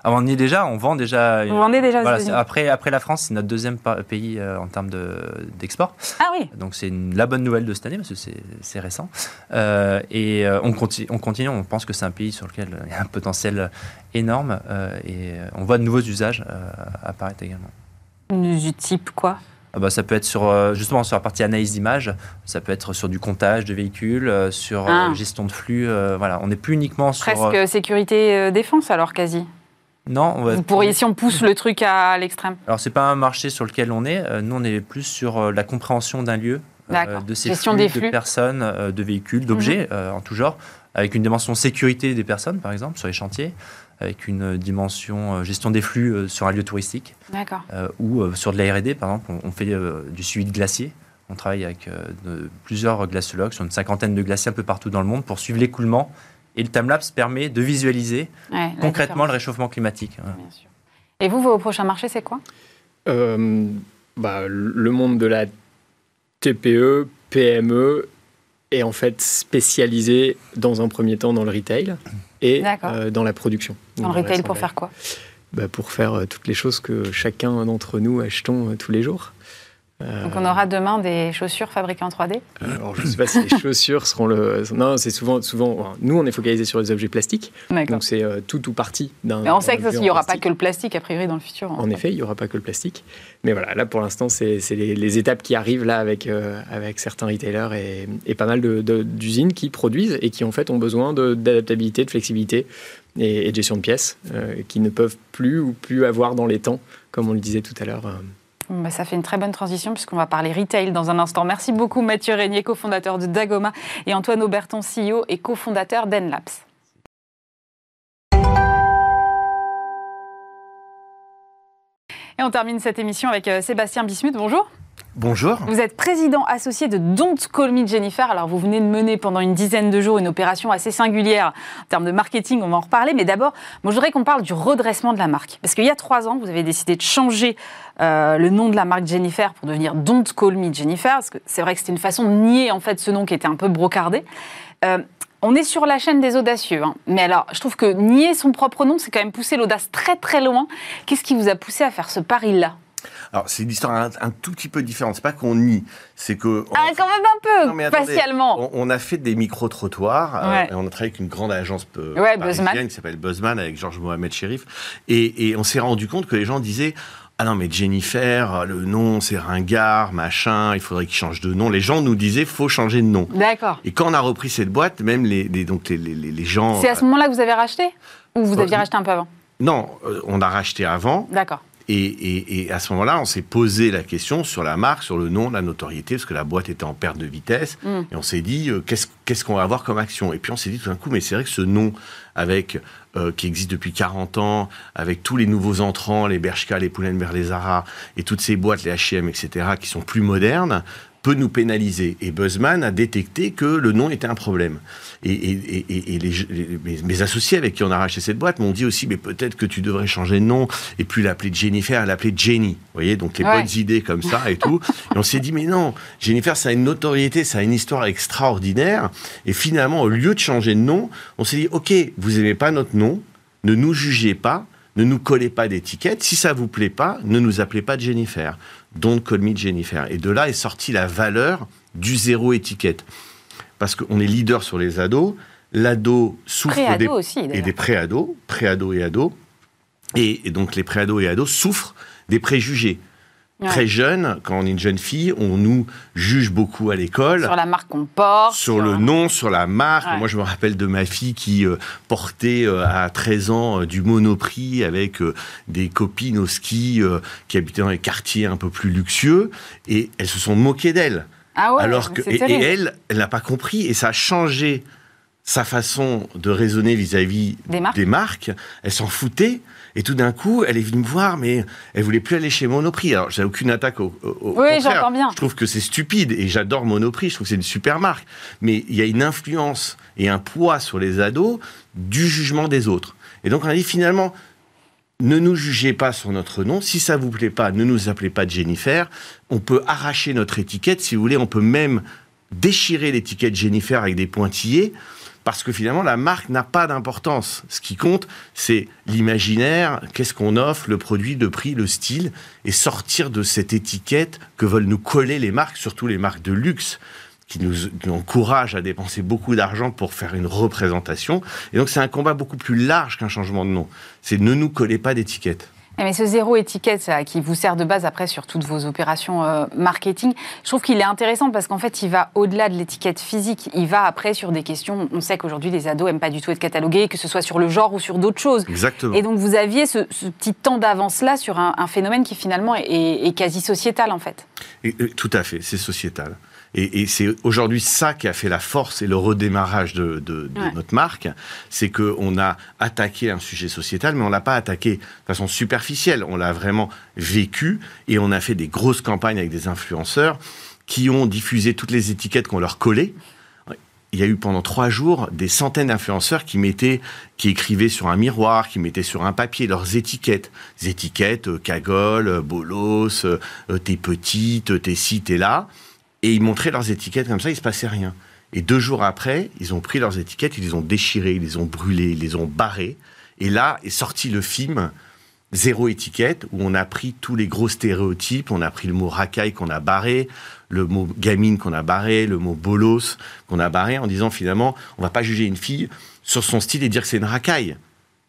Ah, on y est déjà, on vend déjà. Vous vendez déjà après, après la France, c'est notre deuxième pays euh, en termes d'export. ah oui. Donc c'est la bonne nouvelle de cette année parce que c'est récent. Euh, et euh, on, continue, on continue, on pense que c'est un pays sur lequel il y a un potentiel énorme et on voit de nouveaux usages apparaître également. Du type quoi? Bah, ça peut être sur, euh, justement sur la partie analyse d'image, ça peut être sur du comptage de véhicules, euh, sur euh, ah. gestion de flux. voilà, on n'est plus uniquement sur. Presque sécurité défense alors quasi. Non, on Vous pourriez, si on pousse le truc à l'extrême. Alors, c'est pas un marché sur lequel on est. Nous, on est plus sur la compréhension d'un lieu, de ses Gestion flux, des flux, de personnes, de véhicules, d'objets mhm. en tout genre, avec une dimension sécurité des personnes, par exemple, sur les chantiers avec une dimension euh, gestion des flux euh, sur un lieu touristique. Euh, ou sur de la R&D, par exemple, on, fait du suivi de glaciers. On travaille avec plusieurs glaciologues sur une cinquantaine de glaciers un peu partout dans le monde pour suivre l'écoulement. Et le timelapse permet de visualiser concrètement le réchauffement climatique. Et vous, vos prochains marchés, c'est quoi? Bah, Le monde de la TPE, PME est en fait spécialisé dans un premier temps dans le retail et euh, dans la production. Dans le retail, pour faire quoi? Bah, Pour faire euh, toutes les choses que chacun d'entre nous achetons euh, tous les jours. Euh, Donc on aura demain des chaussures fabriquées en 3D Alors je ne sais pas si les chaussures seront le... Non, c'est souvent, souvent... Nous, on est focalisé sur les objets plastiques. Donc c'est euh, tout ou partie d'un... Mais on sait qu'il n'y aura pas que le plastique, a priori, dans le futur. En, effet, il n'y aura pas que le plastique. Mais voilà, là, pour l'instant, c'est les, étapes qui arrivent là avec, euh, avec certains retailers et, pas mal d'usines qui produisent et qui, en fait, ont besoin d'adaptabilité, de, flexibilité et, de gestion de pièces qui ne peuvent plus ou plus avoir dans les temps, comme on le disait tout à l'heure. Bah, ça fait une très bonne transition puisqu'on va parler retail dans un instant. Merci beaucoup Mathieu Régnier, cofondateur de Dagoma, et Antoine Auberton, CEO et cofondateur d'Enlabs. Et on termine cette émission avec euh, Sébastien Bismuth. Bonjour. Bonjour. Vous êtes président associé de Don't Call Me Jennifer. Alors, vous venez de mener pendant une dizaine de jours une opération assez singulière en termes de marketing. On va en reparler. Mais d'abord, moi, je voudrais qu'on parle du redressement de la marque. Parce qu'il y a trois ans, vous avez décidé de changer euh, le nom de la marque Jennifer pour devenir Don't Call Me Jennifer. Parce que c'est vrai que c'était une façon de nier, en fait, ce nom qui était un peu brocardé. Euh, on est sur la chaîne des audacieux. Hein. Mais alors, je trouve que nier son propre nom, c'est quand même pousser l'audace très très loin. Qu'est-ce qui vous a poussé à faire ce pari-là? Alors, c'est une histoire un, tout petit peu différente. C'est pas qu'on nie, c'est que. ah, quand même un peu. On, a fait des micro-trottoirs. Euh, et on a travaillé avec une grande agence ouais, qui s'appelle Buzzman avec Georges Mohamed Sherif. Et, et on s'est rendu compte que les gens disaient ah non, mais Jennifer, le nom, c'est ringard, machin, il faudrait qu'il change de nom. Les gens nous disaient, faut changer de nom. D'accord. Et quand on a repris cette boîte, même les, donc les, les, les gens. C'est à ce moment-là que vous avez racheté? Ou vous aviez racheté un peu avant? Non, euh, on a racheté avant. D'accord. Et, à ce moment-là, on s'est posé la question sur la marque, sur le nom, la notoriété, parce que la boîte était en perte de vitesse. Mm. Et on s'est dit, euh, qu'est-ce qu'on va avoir comme action? Et puis on s'est dit tout d'un coup, mais c'est vrai que ce nom, avec euh, qui existe depuis 40 ans, avec tous les nouveaux entrants, les Bershka, les Pull&Bear, les Zara, et toutes ces boîtes, les H&M, etc., qui sont plus modernes, peut nous pénaliser. Et Buzzman a détecté que le nom était un problème. Et, mes, associés avec qui on a racheté cette boîte m'ont dit aussi, mais peut-être que tu devrais changer de nom et plus l'appeler Jennifer, l'appeler Jenny. Vous voyez, donc les bonnes idées comme ça et tout. et on s'est dit, mais non, Jennifer, ça a une notoriété, ça a une histoire extraordinaire. Et finalement, au lieu de changer de nom, on s'est dit, ok, vous aimez pas notre nom, ne nous jugez pas, ne nous collez pas d'étiquette. Si ça vous plaît pas, ne nous appelez pas Jennifer. Don't call me Jennifer. Et de là est sortie la valeur du zéro étiquette. Parce qu'on est leader sur les ados. L'ado souffre des, aussi, et des pré-ados, pré-ados et ados. Et, et donc les pré-ados et ados souffrent des préjugés. Très jeune, quand on est une jeune fille, on nous juge beaucoup à l'école. Sur la marque qu'on porte. Sur, le nom, sur la marque. Moi, je me rappelle de ma fille qui euh, portait euh, à 13 ans euh, du Monoprix avec des copines au ski qui habitaient dans les quartiers un peu plus luxueux. Et elles se sont moquées d'elle. Ah ouais, Alors que, et, elle, elle n'a pas compris. Et ça a changé sa façon de raisonner vis-à-vis des, marques. Elle s'en foutait. Et tout d'un coup, elle est venue me voir, mais elle voulait plus aller chez Monoprix. Alors, j'ai aucune attaque au, au Oui, j'entends bien. Je trouve que c'est stupide et j'adore Monoprix. Je trouve que c'est une super marque. Mais il y a une influence et un poids sur les ados du jugement des autres. Et donc, on a dit finalement, ne nous jugez pas sur notre nom. Si ça vous plaît pas, ne nous appelez pas Jennifer. On peut arracher notre étiquette. Si vous voulez, on peut même déchirer l'étiquette Jennifer avec des pointillés parce que finalement la marque n'a pas d'importance. Ce qui compte, c'est l'imaginaire, qu'est-ce qu'on offre, le produit, le prix, le style, et sortir de cette étiquette que veulent nous coller les marques, surtout les marques de luxe qui nous, encouragent à dépenser beaucoup d'argent pour faire une représentation. Et donc c'est un combat beaucoup plus large qu'un changement de nom. C'est ne nous collez pas d'étiquette. Eh, mais ce zéro étiquette qui vous sert de base après sur toutes vos opérations euh, marketing, je trouve qu'il est intéressant parce qu'en fait, il va au-delà de l'étiquette physique. Il va après sur des questions. On sait qu'aujourd'hui, les ados n'aiment pas du tout être catalogués, que ce soit sur le genre ou sur d'autres choses. Exactement. Et donc, vous aviez ce, petit temps d'avance-là sur un, phénomène qui finalement est, quasi sociétal, en fait. tout à fait, c'est sociétal. Et, c'est aujourd'hui ça qui a fait la force et le redémarrage de, notre marque, c'est qu'on a attaqué un sujet sociétal, mais on l'a pas attaqué de façon superficielle. On l'a vraiment vécu et on a fait des grosses campagnes avec des influenceurs qui ont diffusé toutes les étiquettes qu'on leur collait. Il y a eu pendant trois jours des centaines d'influenceurs qui mettaient, qui écrivaient sur un miroir, qui mettaient sur un papier leurs étiquettes. Étiquettes, euh, cagole, euh, bolos, euh, t'es petite, t'es ci, t'es là. Et ils montraient leurs étiquettes comme ça, il se passait rien. Et deux jours après, ils ont pris leurs étiquettes, ils les ont déchirées, ils les ont brûlées, ils les ont barrées. Et là est sorti le film Zéro étiquette, où on a pris tous les gros stéréotypes, on a pris le mot racaille qu'on a barré, le mot gamine qu'on a barré, le mot bolos qu'on a barré, en disant finalement, on va pas juger une fille sur son style et dire que c'est une racaille.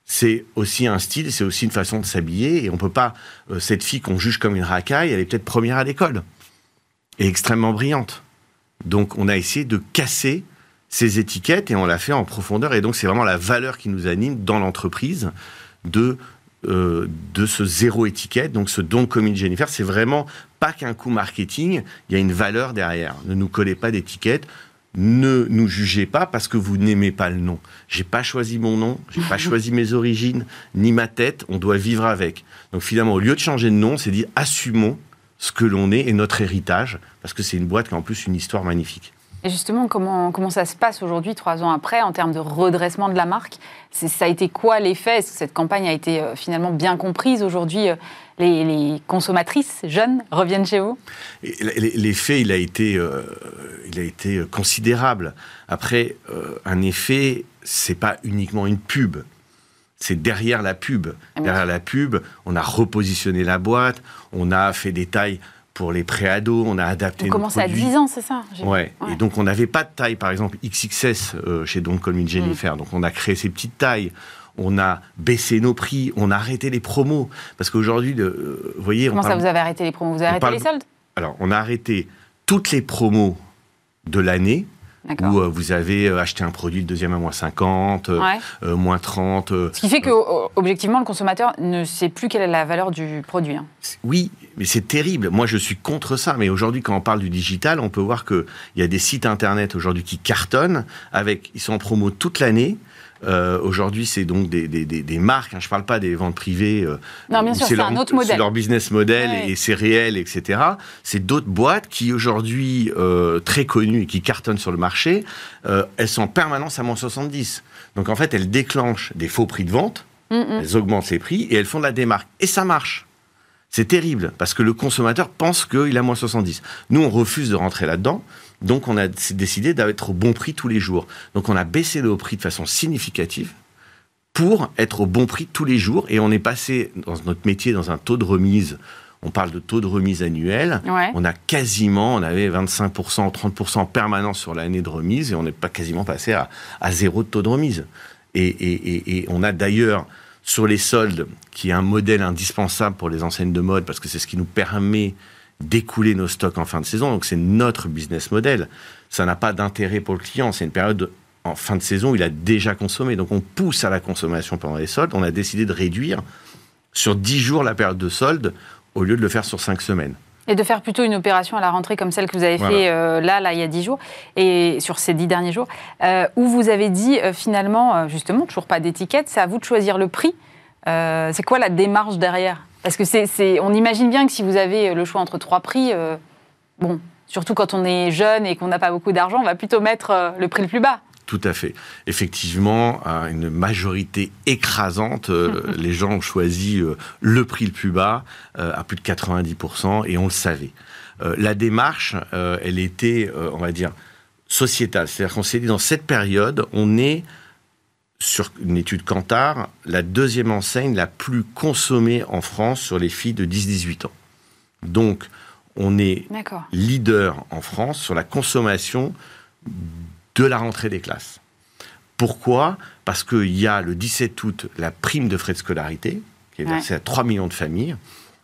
C'est aussi un style, c'est aussi une façon de s'habiller, et on peut pas, euh, cette fille qu'on juge comme une racaille, elle est peut-être première à l'école est extrêmement brillante. Donc on a essayé de casser ces étiquettes et on l'a fait en profondeur. Et donc c'est vraiment la valeur qui nous anime dans l'entreprise de, euh, de ce zéro étiquette, donc ce don commun Jennifer. C'est vraiment pas qu'un coup marketing, il y a une valeur derrière. Ne nous collez pas d'étiquette. Ne nous jugez pas parce que vous n'aimez pas le nom. J'ai pas choisi mon nom, j'ai pas choisi mes origines, ni ma tête. On doit vivre avec. Donc finalement, au lieu de changer de nom, c'est dit assumons ce que l'on est et notre héritage, parce que c'est une boîte qui a en plus une histoire magnifique. Et justement, comment, comment ça se passe aujourd'hui, trois ans après, en termes de redressement de la marque? Ça a été quoi l'effet? Est-ce que cette campagne a été euh, finalement bien comprise? Aujourd'hui euh, les, consommatrices jeunes reviennent chez vous? L'effet, il a été, euh, il a été considérable. Après, un effet, c'est pas uniquement une pub c'est derrière la pub. Ah, derrière la pub, on a repositionné la boîte, on a fait des tailles pour les préados, on a adapté. On commence à 10 ans, c'est ça? Ouais. Et donc on n'avait pas de taille, par exemple XXS euh, chez Don Colmin Jennifer. Mm. Donc on a créé ces petites tailles. On a baissé nos prix, on a arrêté les promos. Parce qu'aujourd'hui, euh, vous voyez. Comment ça, vous avez arrêté les promos? Vous avez arrêté les soldes? Alors, on a arrêté toutes les promos de l'année où euh, vous avez euh, acheté un produit, le deuxième à moins 50, euh, moins 30. Ce qui fait que, objectivement, le consommateur ne sait plus quelle est la valeur du produit. Hein. Oui, mais c'est terrible. Moi, je suis contre ça. Mais aujourd'hui, quand on parle du digital, on peut voir qu'il y a des sites internet aujourd'hui qui cartonnent, avec, ils sont en promo toute l'année. Euh, aujourd'hui, c'est donc des, marques. Hein, je ne parle pas des ventes privées. Euh, non, bien sûr, c'est un autre modèle. C'est leur business model et c'est réel, etc. C'est d'autres boîtes qui aujourd'hui euh, très connues et qui cartonnent sur le marché. elles sont en permanence à moins 70. Donc en fait, elles déclenchent des faux prix de vente. Elles augmentent les prix et elles font de la démarque. Et ça marche. C'est terrible parce que le consommateur pense qu'il a moins 70. Nous, on refuse de rentrer là-dedans. Donc on a décidé d'être au bon prix tous les jours. Donc on a baissé le prix de façon significative pour être au bon prix tous les jours. Et on est passé dans notre métier dans un taux de remise. On parle de taux de remise annuel. On a quasiment, on avait 25%, 30% en permanence sur l'année de remise et on n'est pas quasiment passé à, zéro de taux de remise. Et, on a d'ailleurs sur les soldes, qui est un modèle indispensable pour les enseignes de mode, parce que c'est ce qui nous permet d'écouler nos stocks en fin de saison. Donc c'est notre business model. Ça n'a pas d'intérêt pour le client. C'est une période en fin de saison où il a déjà consommé. Donc on pousse à la consommation pendant les soldes. On a décidé de réduire sur 10 jours la période de solde au lieu de le faire sur 5 semaines. Et de faire plutôt une opération à la rentrée comme celle que vous avez fait euh, là, là, il y a dix jours, et sur ces dix derniers jours, euh, où vous avez dit euh, finalement, justement, toujours pas d'étiquette, c'est à vous de choisir le prix. C'est quoi la démarche derrière? Parce que c'est, on imagine bien que si vous avez le choix entre trois prix, bon, surtout quand on est jeune et qu'on n'a pas beaucoup d'argent, on va plutôt mettre le prix le plus bas. Tout à fait. Effectivement, à une majorité écrasante, euh, les gens ont choisi euh, le prix le plus bas, euh, à plus de 90%, et on le savait. la démarche, elle était, on va dire, sociétale. C'est-à-dire qu'on s'est dit, dans cette période, on est, sur une étude Kantar, la deuxième enseigne la plus consommée en France sur les filles de 10-18 ans. Donc, on est leader en France sur la consommation de la rentrée des classes. Pourquoi? Parce qu'il y a le 17 août la prime de frais de scolarité, qui est versée à 3 millions de familles.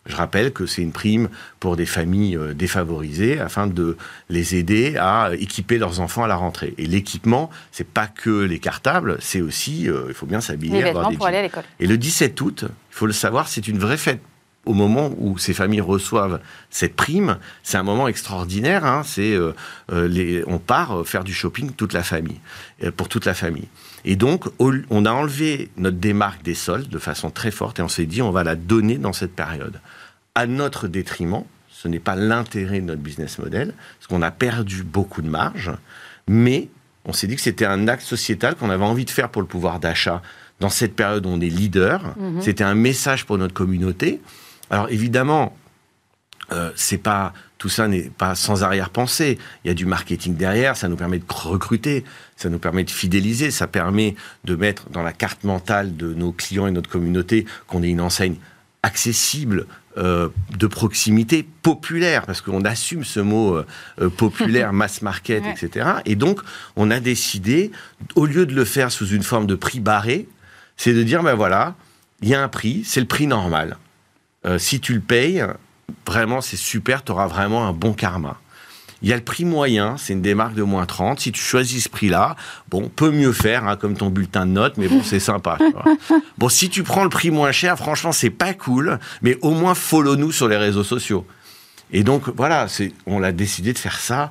Je rappelle que c'est une prime pour des familles euh, défavorisées afin de les aider à équiper leurs enfants à la rentrée. Et l'équipement, c'est pas que les cartables, c'est aussi, euh, il faut bien s'habiller. Vêtements pour aller à l'école. Et le 17 août, il faut le savoir, c'est une vraie fête au moment où ces familles reçoivent cette prime, c'est un moment extraordinaire. Hein, c'est euh, on part faire du shopping toute la famille, pour toute la famille. Et donc, on a enlevé notre démarque des soldes de façon très forte et on s'est dit on va la donner dans cette période. À notre détriment, ce n'est pas l'intérêt de notre business model, parce qu'on a perdu beaucoup de marge, mais on s'est dit que c'était un acte sociétal qu'on avait envie de faire pour le pouvoir d'achat dans cette période où on est leader. Mhm. C'était un message pour notre communauté. Alors évidemment, euh, c'est pas tout ça n'est pas sans arrière-pensée. Il y a du marketing derrière, ça nous permet de recruter, ça nous permet de fidéliser, ça permet de mettre dans la carte mentale de nos clients et notre communauté qu'on ait une enseigne accessible, euh, de proximité, populaire, parce qu'on assume ce mot euh, populaire, mass market, etc. Et donc, on a décidé, au lieu de le faire sous une forme de prix barré, c'est de dire, ben voilà, il y a un prix, c'est le prix normal. Euh, si tu le payes, vraiment, c'est super, tu auras vraiment un bon karma. Il y a le prix moyen, c'est une démarque de moins 30. Si tu choisis ce prix-là, bon, peut mieux faire, hein, comme ton bulletin de notes, mais bon, c'est sympa. bon, si tu prends le prix moins cher, franchement, c'est pas cool, mais au moins follow-nous sur les réseaux sociaux. Et donc, voilà, on a décidé de faire ça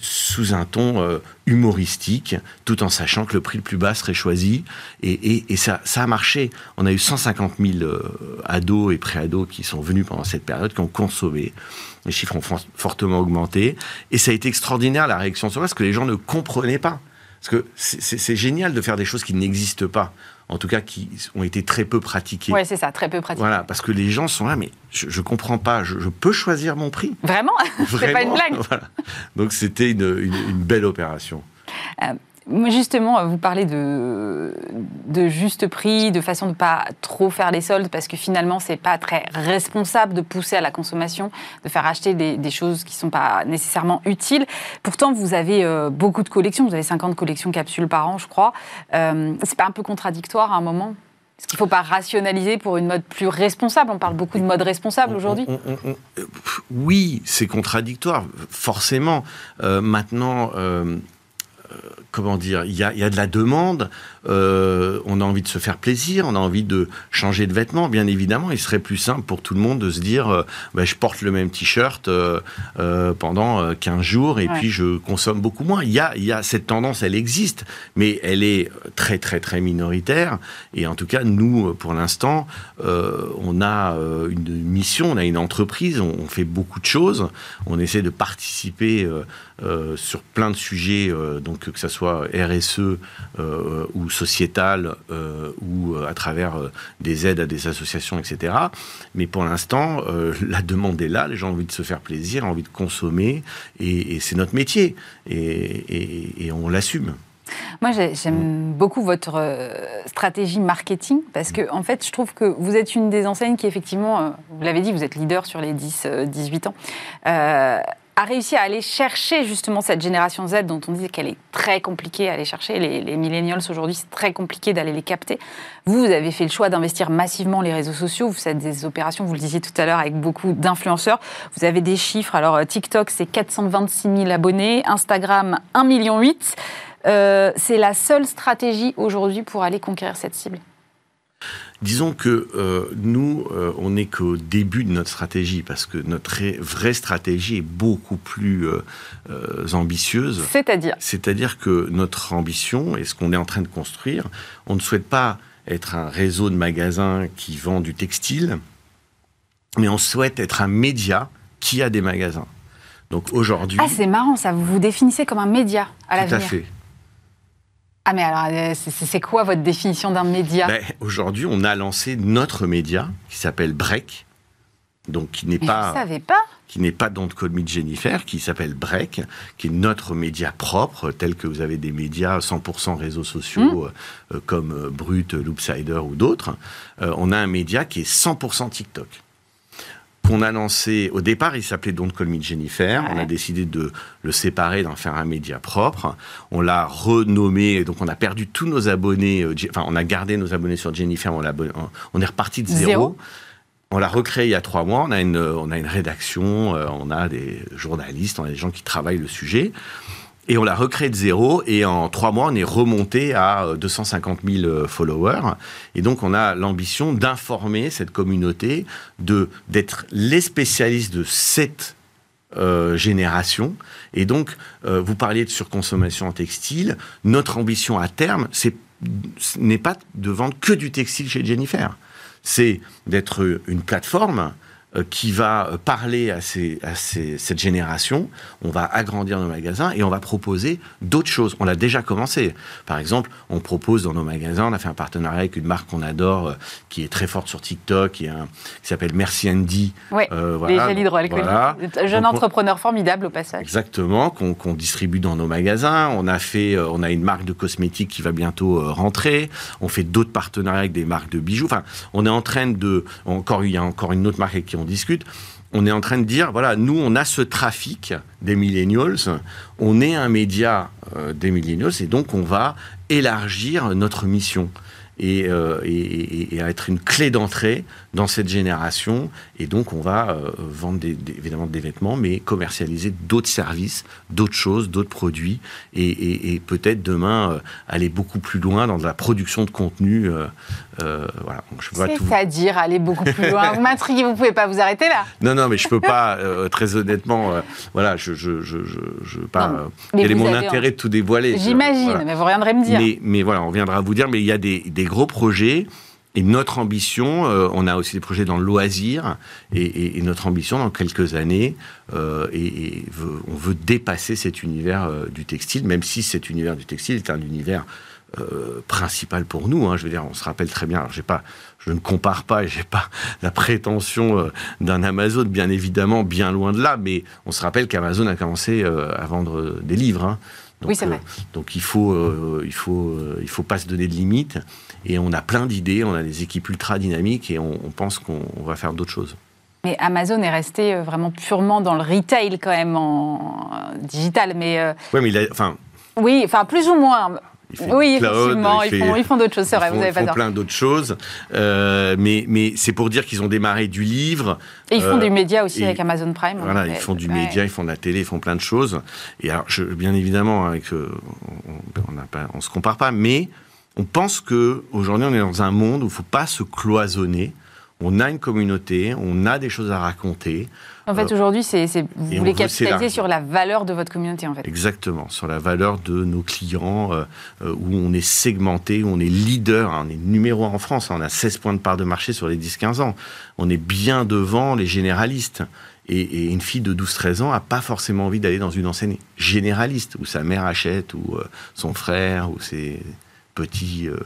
sous un ton euh, humoristique, tout en sachant que le prix le plus bas serait choisi. Et, ça, ça, a marché. On a eu 150 000 euh, ados et pré-ados qui sont venus pendant cette période, qui ont consommé. Les chiffres ont fortement augmenté. Et ça a été extraordinaire la réaction sur ça, parce que les gens ne comprenaient pas. Parce que c'est génial de faire des choses qui n'existent pas en tout cas qui ont été très peu pratiquées. Oui, c'est ça, très peu pratiquées. Voilà, parce que les gens sont là, mais je ne comprends pas, je, peux choisir mon prix. Vraiment, Vraiment C'est pas une blague Donc c'était une, une, belle opération. Euh, Justement, vous parlez de, de juste prix, de façon de ne pas trop faire les soldes, parce que finalement, c'est pas très responsable de pousser à la consommation, de faire acheter des, choses qui ne sont pas nécessairement utiles. Pourtant, vous avez euh, beaucoup de collections, vous avez 50 collections capsules par an, je crois. Euh, c'est pas un peu contradictoire à un moment? Est-ce qu'il ne faut pas rationaliser pour une mode plus responsable? On parle beaucoup de mode responsable aujourd'hui. Oui, c'est contradictoire, forcément. Euh, maintenant, euh, comment dire, il y a, de la demande, euh, on a envie de se faire plaisir, on a envie de changer de vêtements. Bien évidemment, il serait plus simple pour tout le monde de se dire, euh, bah, je porte le même t-shirt euh, pendant 15 jours et puis je consomme beaucoup moins. Il y, a, il y a cette tendance, elle existe, mais elle est très très très minoritaire. Et en tout cas, nous, pour l'instant, on a une mission, on a une entreprise, on, fait beaucoup de choses, on essaie de participer sur plein de sujets, donc que ce soit RSE ou sociétale euh, ou euh, à travers euh, des aides à des associations, etc. Mais pour l'instant, la demande est là, les gens ont envie de se faire plaisir, ont envie de consommer, et, c'est notre métier, et, on l'assume. Moi, j'aime beaucoup votre stratégie marketing parce que, en fait, je trouve que vous êtes une des enseignes qui, effectivement, vous l'avez dit, vous êtes leader sur les 10-18 ans a réussi à aller chercher justement cette génération Z dont on dit qu'elle est très compliquée à aller chercher. Les, les millennials aujourd'hui, c'est très compliqué d'aller les capter. Vous, vous avez fait le choix d'investir massivement les réseaux sociaux. Vous faites des opérations, vous le disiez tout à l'heure, avec beaucoup d'influenceurs. Vous avez des chiffres. Alors, euh, TikTok, c'est 426 000 abonnés. Instagram, 1,8 million. Euh, c'est la seule stratégie aujourd'hui pour aller conquérir cette cible Disons que euh, nous, euh, on n'est qu'au début de notre stratégie, parce que notre vraie stratégie est beaucoup plus euh, ambitieuse. C'est-à-dire? C'est-à-dire que notre ambition, et ce qu'on est en train de construire, on ne souhaite pas être un réseau de magasins qui vend du textile, mais on souhaite être un média qui a des magasins. Donc aujourd'hui. Ah, c'est marrant ça, vous vous définissez comme un média à l'avenir. Tout à fait. Ah mais alors, euh, c'est quoi votre définition d'un média? Ben, Aujourd'hui, on a lancé notre média qui s'appelle Break, donc qui n'est pas, pas qui n'est pas Don't Call Me Jennifer, qui s'appelle Break, qui est notre média propre, tel que vous avez des médias 100% réseaux sociaux hmm. euh, euh, comme Brut, Loopsider ou d'autres. on a un média qui est 100% TikTok qu'on a lancé, au départ, il s'appelait Don't Call Me Jennifer. On a décidé de le séparer, d'en faire un média propre. On l'a renommé, donc on a perdu tous nos abonnés. Euh, enfin, on a gardé nos abonnés sur Jennifer, on, on est reparti de zéro. On l'a recréé il y a trois mois. On a une, on a une rédaction, euh, on a des journalistes, on a des gens qui travaillent le sujet. Et on l'a recréé de zéro. Et en trois mois, on est remonté à 250 euh, 000 euh, followers. Et donc, on a l'ambition d'informer cette communauté, de d'être les spécialistes de cette euh, génération. Et donc, vous parliez de surconsommation en textile. Notre ambition à terme, c'est n'est pas de vendre que du textile chez Jennifer. C'est d'être une plateforme qui va parler à, cette génération, on va agrandir nos magasins et on va proposer d'autres choses. On l'a déjà commencé. Par exemple, on propose dans nos magasins, on a fait un partenariat avec une marque qu'on adore, euh, qui est très forte sur TikTok, qui, s'appelle Merci Andy. Oui, euh, voilà, les gels hydroalcooliques. Jeune entrepreneur formidable au passage. Exactement, qu'on distribue dans nos magasins. On a fait, on a une marque de cosmétiques qui va bientôt rentrer. On fait d'autres partenariats avec des marques de bijoux. Enfin, on est en train de, encore il y a encore une autre marque qui on discute, on est en train de dire, voilà, nous, on a ce trafic des millennials, on est un média euh, des millennials, et donc on va élargir notre mission. Euh, et, à être une clé d'entrée dans cette génération. Et donc, on va euh, vendre évidemment des vêtements, mais commercialiser d'autres services, d'autres choses, d'autres produits, et, peut-être demain euh, aller beaucoup plus loin dans la production de contenu. voilà. C'est-à-dire aller beaucoup plus loin. vous m'intriguez, vous ne pouvez pas vous arrêter là. Non, non, mais je ne peux pas, très honnêtement, voilà, je, je, je, je pas. quel est mon intérêt de tout dévoiler J'imagine, mais vous reviendrez me dire. Mais, mais, voilà, on viendra vous dire, mais il y a des, des gros projets. Et notre ambition, euh, on a aussi des projets dans le loisir, et, notre ambition dans quelques années, euh, on veut dépasser cet univers euh, du textile, même si cet univers du textile est un univers principal pour nous. Hein. je veux dire, on se rappelle très bien. Alors, je ne compare pas, j'ai pas la prétention d'un Amazon, bien évidemment, bien loin de là. Mais on se rappelle qu'Amazon a commencé à vendre des livres. Hein. Donc, oui, c'est vrai. donc il faut, il faut, il faut pas se donner de limites. Et on a plein d'idées, on a des équipes ultra dynamiques et on, pense qu'on va faire d'autres choses. Mais Amazon est resté euh, vraiment purement dans le retail quand même en digital, mais. Euh, oui, mais il a, enfin. Oui, enfin plus ou moins. Oui, effectivement, ils, font, d'autres choses, c'est vrai, vous avez pas Ils font plein d'autres choses, euh, mais, mais c'est pour dire qu'ils ont démarré du livre. Et ils font du média aussi avec Amazon Prime. Voilà, ils font du média, ils font de la télé, ils font plein de choses. Et alors, je, bien évidemment, avec, on ne se compare pas, mais on pense que aujourd'hui on est dans un monde où il ne faut pas se cloisonner. On a une communauté, on a des choses à raconter. En fait, euh, aujourd'hui, c'est, vous voulez capitaliser sur la valeur de votre communauté, en fait. Exactement, sur la valeur de nos clients, euh, euh, où on est segmenté, où on est leader, hein, on est numéro un en France, hein, on a 16 points de part de marché sur les 10-15 ans. On est bien devant les généralistes. Et, une fille de 12-13 ans n'a pas forcément envie d'aller dans une enseigne généraliste, où sa mère achète, ou son frère, ou ses petit, euh,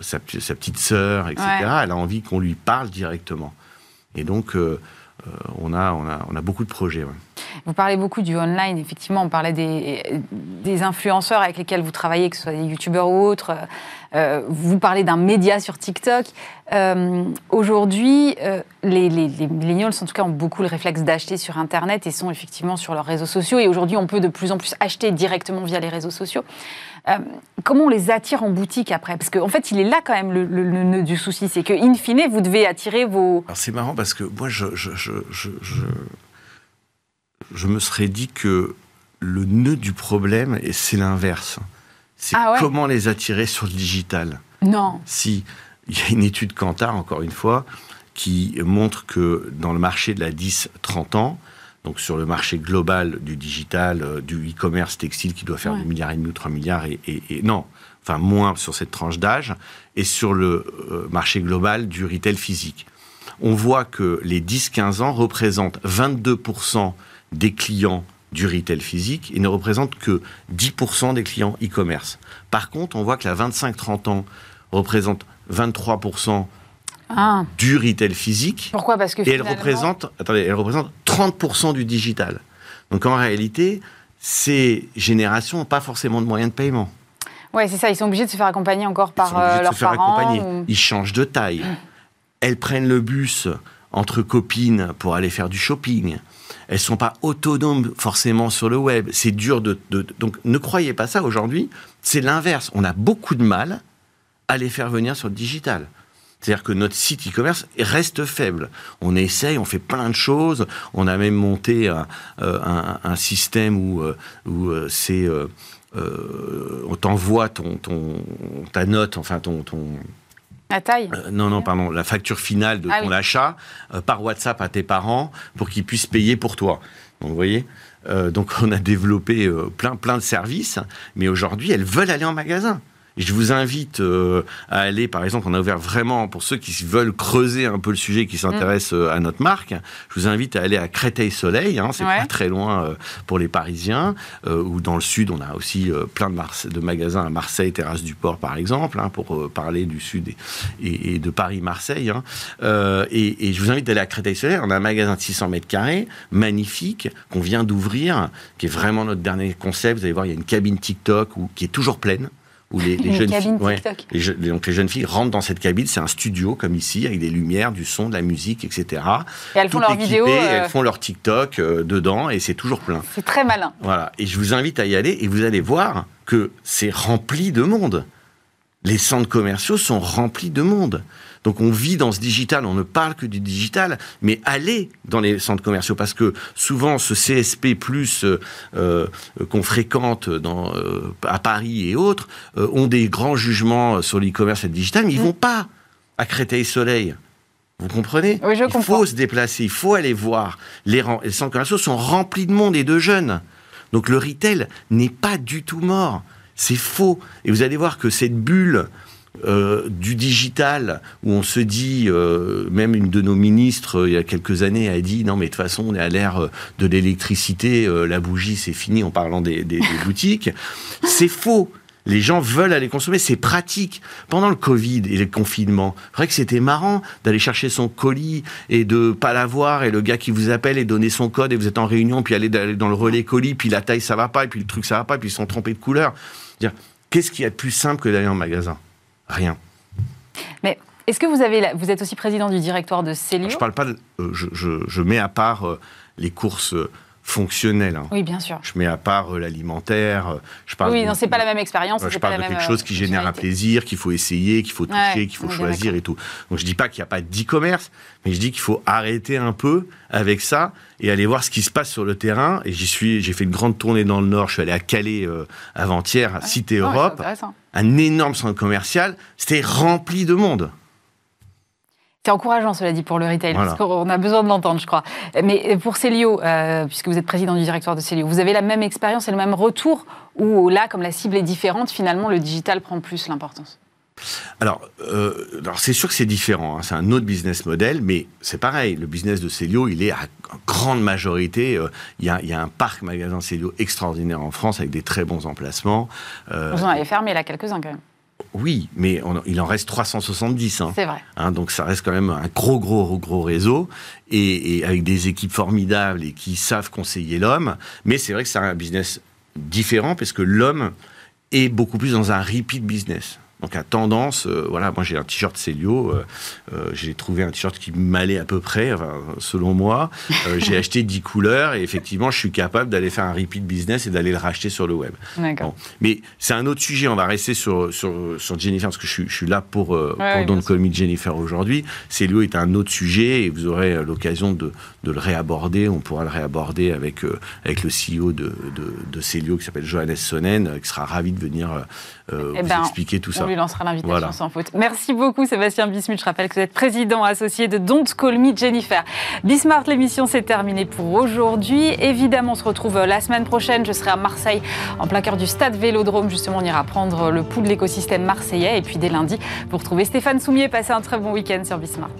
sa, petite sœur, etc. Elle a envie qu'on lui parle directement. Et donc, euh, euh, on, a, on, a, on a beaucoup de projets. Vous parlez beaucoup du online, effectivement, on parlait des, des influenceurs avec lesquels vous travaillez, que ce soit des youtubeurs ou autres. vous parlez d'un média sur TikTok. Aujourd'hui, les, les, les, millennials, en tout cas, ont beaucoup le réflexe d'acheter sur Internet et sont effectivement sur leurs réseaux sociaux. Et aujourd'hui, on peut de plus en plus acheter directement via les réseaux sociaux. Euh, comment on les attire en boutique après? Parce qu'en fait, il est là quand même le, nœud du souci, c'est que in fine, vous devez attirer vos. Alors c'est marrant parce que moi, je, je, je, me serais dit que le nœud du problème, c'est l'inverse. C'est ah comment les attirer sur le digital. Non. Si il y a une étude Kantar, encore une fois, qui montre que dans le marché de la 10-30 ans, donc sur le marché global du digital, euh, du e-commerce textile qui doit faire ouais. 2 milliards et demi ou 3 milliards, et, non, enfin moins sur cette tranche d'âge, et sur le euh, marché global du retail physique. On voit que les 10-15 ans représentent 22% des clients du retail physique et ne représentent que 10% des clients e-commerce. Par contre, on voit que la 25-30 ans représente 23% ah. du retail physique. Pourquoi? Parce que et elle représente, attendez, elle représente 30% du digital. Donc en réalité, ces générations n'ont pas forcément de moyens de paiement. Oui, c'est ça. Ils sont obligés de se faire accompagner encore par ils leurs parents. Ils changent de taille. Elles prennent le bus entre copines pour aller faire du shopping. Elles sont pas autonomes forcément sur le web. C'est dur de, de, donc ne croyez pas ça aujourd'hui. C'est l'inverse. On a beaucoup de mal à les faire venir sur le digital. C'est-à-dire que notre site e-commerce reste faible. On essaye, on fait plein de choses. On a même monté un, euh, système où, euh, où euh, c'est on t'envoie ton, ton, ta note, enfin ton, ton la taille Non, non, pardon, la facture finale de ah ton achat par WhatsApp à tes parents pour qu'ils puissent payer pour toi. Donc, vous voyez donc on a développé plein plein de services, mais aujourd'hui elles veulent aller en magasin je vous invite euh, à aller, par exemple, on a ouvert vraiment, pour ceux qui veulent creuser un peu le sujet, qui s'intéressent euh, à notre marque, je vous invite à aller à Créteil-Soleil, hein, c'est pas très loin euh, pour les Parisiens, ou dans le sud, on a aussi plein de, de, magasins à Marseille, Terrasse du Port, par exemple, hein, pour parler du sud et, de Paris-Marseille. Hein. Et, et, je vous invite à aller à Créteil-Soleil, on a un magasin de 600 mètres carrés, magnifique, qu'on vient d'ouvrir, qui est vraiment notre dernier concept. Vous allez voir, il y a une cabine TikTok où, qui est toujours pleine où les, jeunes filles, donc les jeunes filles rentrent dans cette cabine, c'est un studio comme ici avec des lumières, du son, de la musique, etc. Et elles font leurs vidéos, elles euh, font leur TikTok euh, dedans et c'est toujours plein. C'est très malin. Voilà. Et je vous invite à y aller et vous allez voir que c'est rempli de monde. Les centres commerciaux sont remplis de monde. Donc on vit dans ce digital, on ne parle que du digital, mais allez dans les centres commerciaux parce que souvent ce CSP plus euh, euh, qu'on fréquente dans, euh, à Paris et autres ont des grands jugements sur l'e-commerce et le digital, mais ils ne vont pas à Créteil-Soleil. Vous comprenez? Oui, je Il faut se déplacer, il faut aller voir. Les, les centres commerciaux sont remplis de monde et de jeunes. Donc le retail n'est pas du tout mort. C'est faux. Et vous allez voir que cette bulle euh, du digital, où on se dit, euh, même une de nos ministres, euh, il y a quelques années, a dit, non mais de toute façon, on est à l'ère de l'électricité, la bougie, c'est fini en parlant des, boutiques. C'est faux. Les gens veulent aller consommer, c'est pratique. Pendant le Covid et le confinement, c'est vrai que c'était marrant d'aller chercher son colis et de pas l'avoir et le gars qui vous appelle et donner son code et vous êtes en réunion puis aller dans le relais colis puis la taille ça va pas et puis le truc ça va pas et puis ils sont trompés de couleur. Qu'est-ce qui est de plus simple que d'aller en magasin? Rien. Mais est-ce que vous, avez, vous êtes aussi président du directoire de Célio? Je parle pas euh, je, mets à part euh, les courses euh, fonctionnelles. Hein. Oui, bien sûr. Je mets à part l'alimentaire. je parle oui, non, c'est pas la même expérience. je parle de quelque chose qui génère un plaisir, qu'il faut essayer, qu'il faut toucher, qu'il faut choisir et tout. Donc je dis pas qu'il n'y a pas d'e-commerce, mais je dis qu'il faut arrêter un peu avec ça et aller voir ce qui se passe sur le terrain. Et j'y suis, j'ai fait une grande tournée dans le Nord. Je suis allé à Calais avant-hier, à Cité Europe un énorme centre commercial, c'était rempli de monde. C'est encourageant, cela dit, pour le retail, parce qu'on a besoin de l'entendre, je crois. Mais pour Célio, euh, puisque vous êtes président du directoire de Célio, vous avez la même expérience et le même retour, où là, comme la cible est différente, finalement, le digital prend plus l'importance? Alors, euh, alors c'est sûr que c'est différent. Hein. C'est un autre business model, mais c'est pareil. Le business de Célio, il est à grande majorité. Euh, il y, a, un parc magasin Célio extraordinaire en France avec des très bons emplacements. Euh, Vous en avez fermé là quelques-uns quand même. Oui, mais il en reste 370. Hein. C'est vrai. Hein, donc ça reste quand même un gros, gros, gros réseau et, et avec des équipes formidables et qui savent conseiller l'homme. Mais c'est vrai que c'est un business différent parce que l'homme est beaucoup plus dans un repeat business. Donc à tendance, euh, voilà, moi j'ai un t-shirt Célio, euh, euh, j'ai trouvé un t-shirt qui m'allait à peu près, selon moi. j'ai acheté 10 couleurs et effectivement, je suis capable d'aller faire un repeat business et d'aller le racheter sur le web. Mais c'est un autre sujet, on va rester sur, sur, sur Jennifer, parce que je suis, je suis là pour, pour Don't Call Me Jennifer aujourd'hui. Célio est un autre sujet et vous aurez l'occasion de, de, le réaborder. On pourra le réaborder avec, avec le CEO de, de, de Célio qui s'appelle Johannes Sonnen, qui sera ravi de venir eh vous ben, expliquer tout ça lui lancera l'invitation sans faute. Merci beaucoup Sébastien Bismuth. Je rappelle que vous êtes président associé de Don't Call Me Jennifer. Bismart, l'émission c'est terminé pour aujourd'hui. Évidemment, on se retrouve la semaine prochaine. Je serai à Marseille, en plein cœur du stade Vélodrome. Justement, on ira prendre le pouls de l'écosystème marseillais. Et puis dès lundi, vous retrouvez Stéphane Soumier. Passez un très bon week-end sur Bismart.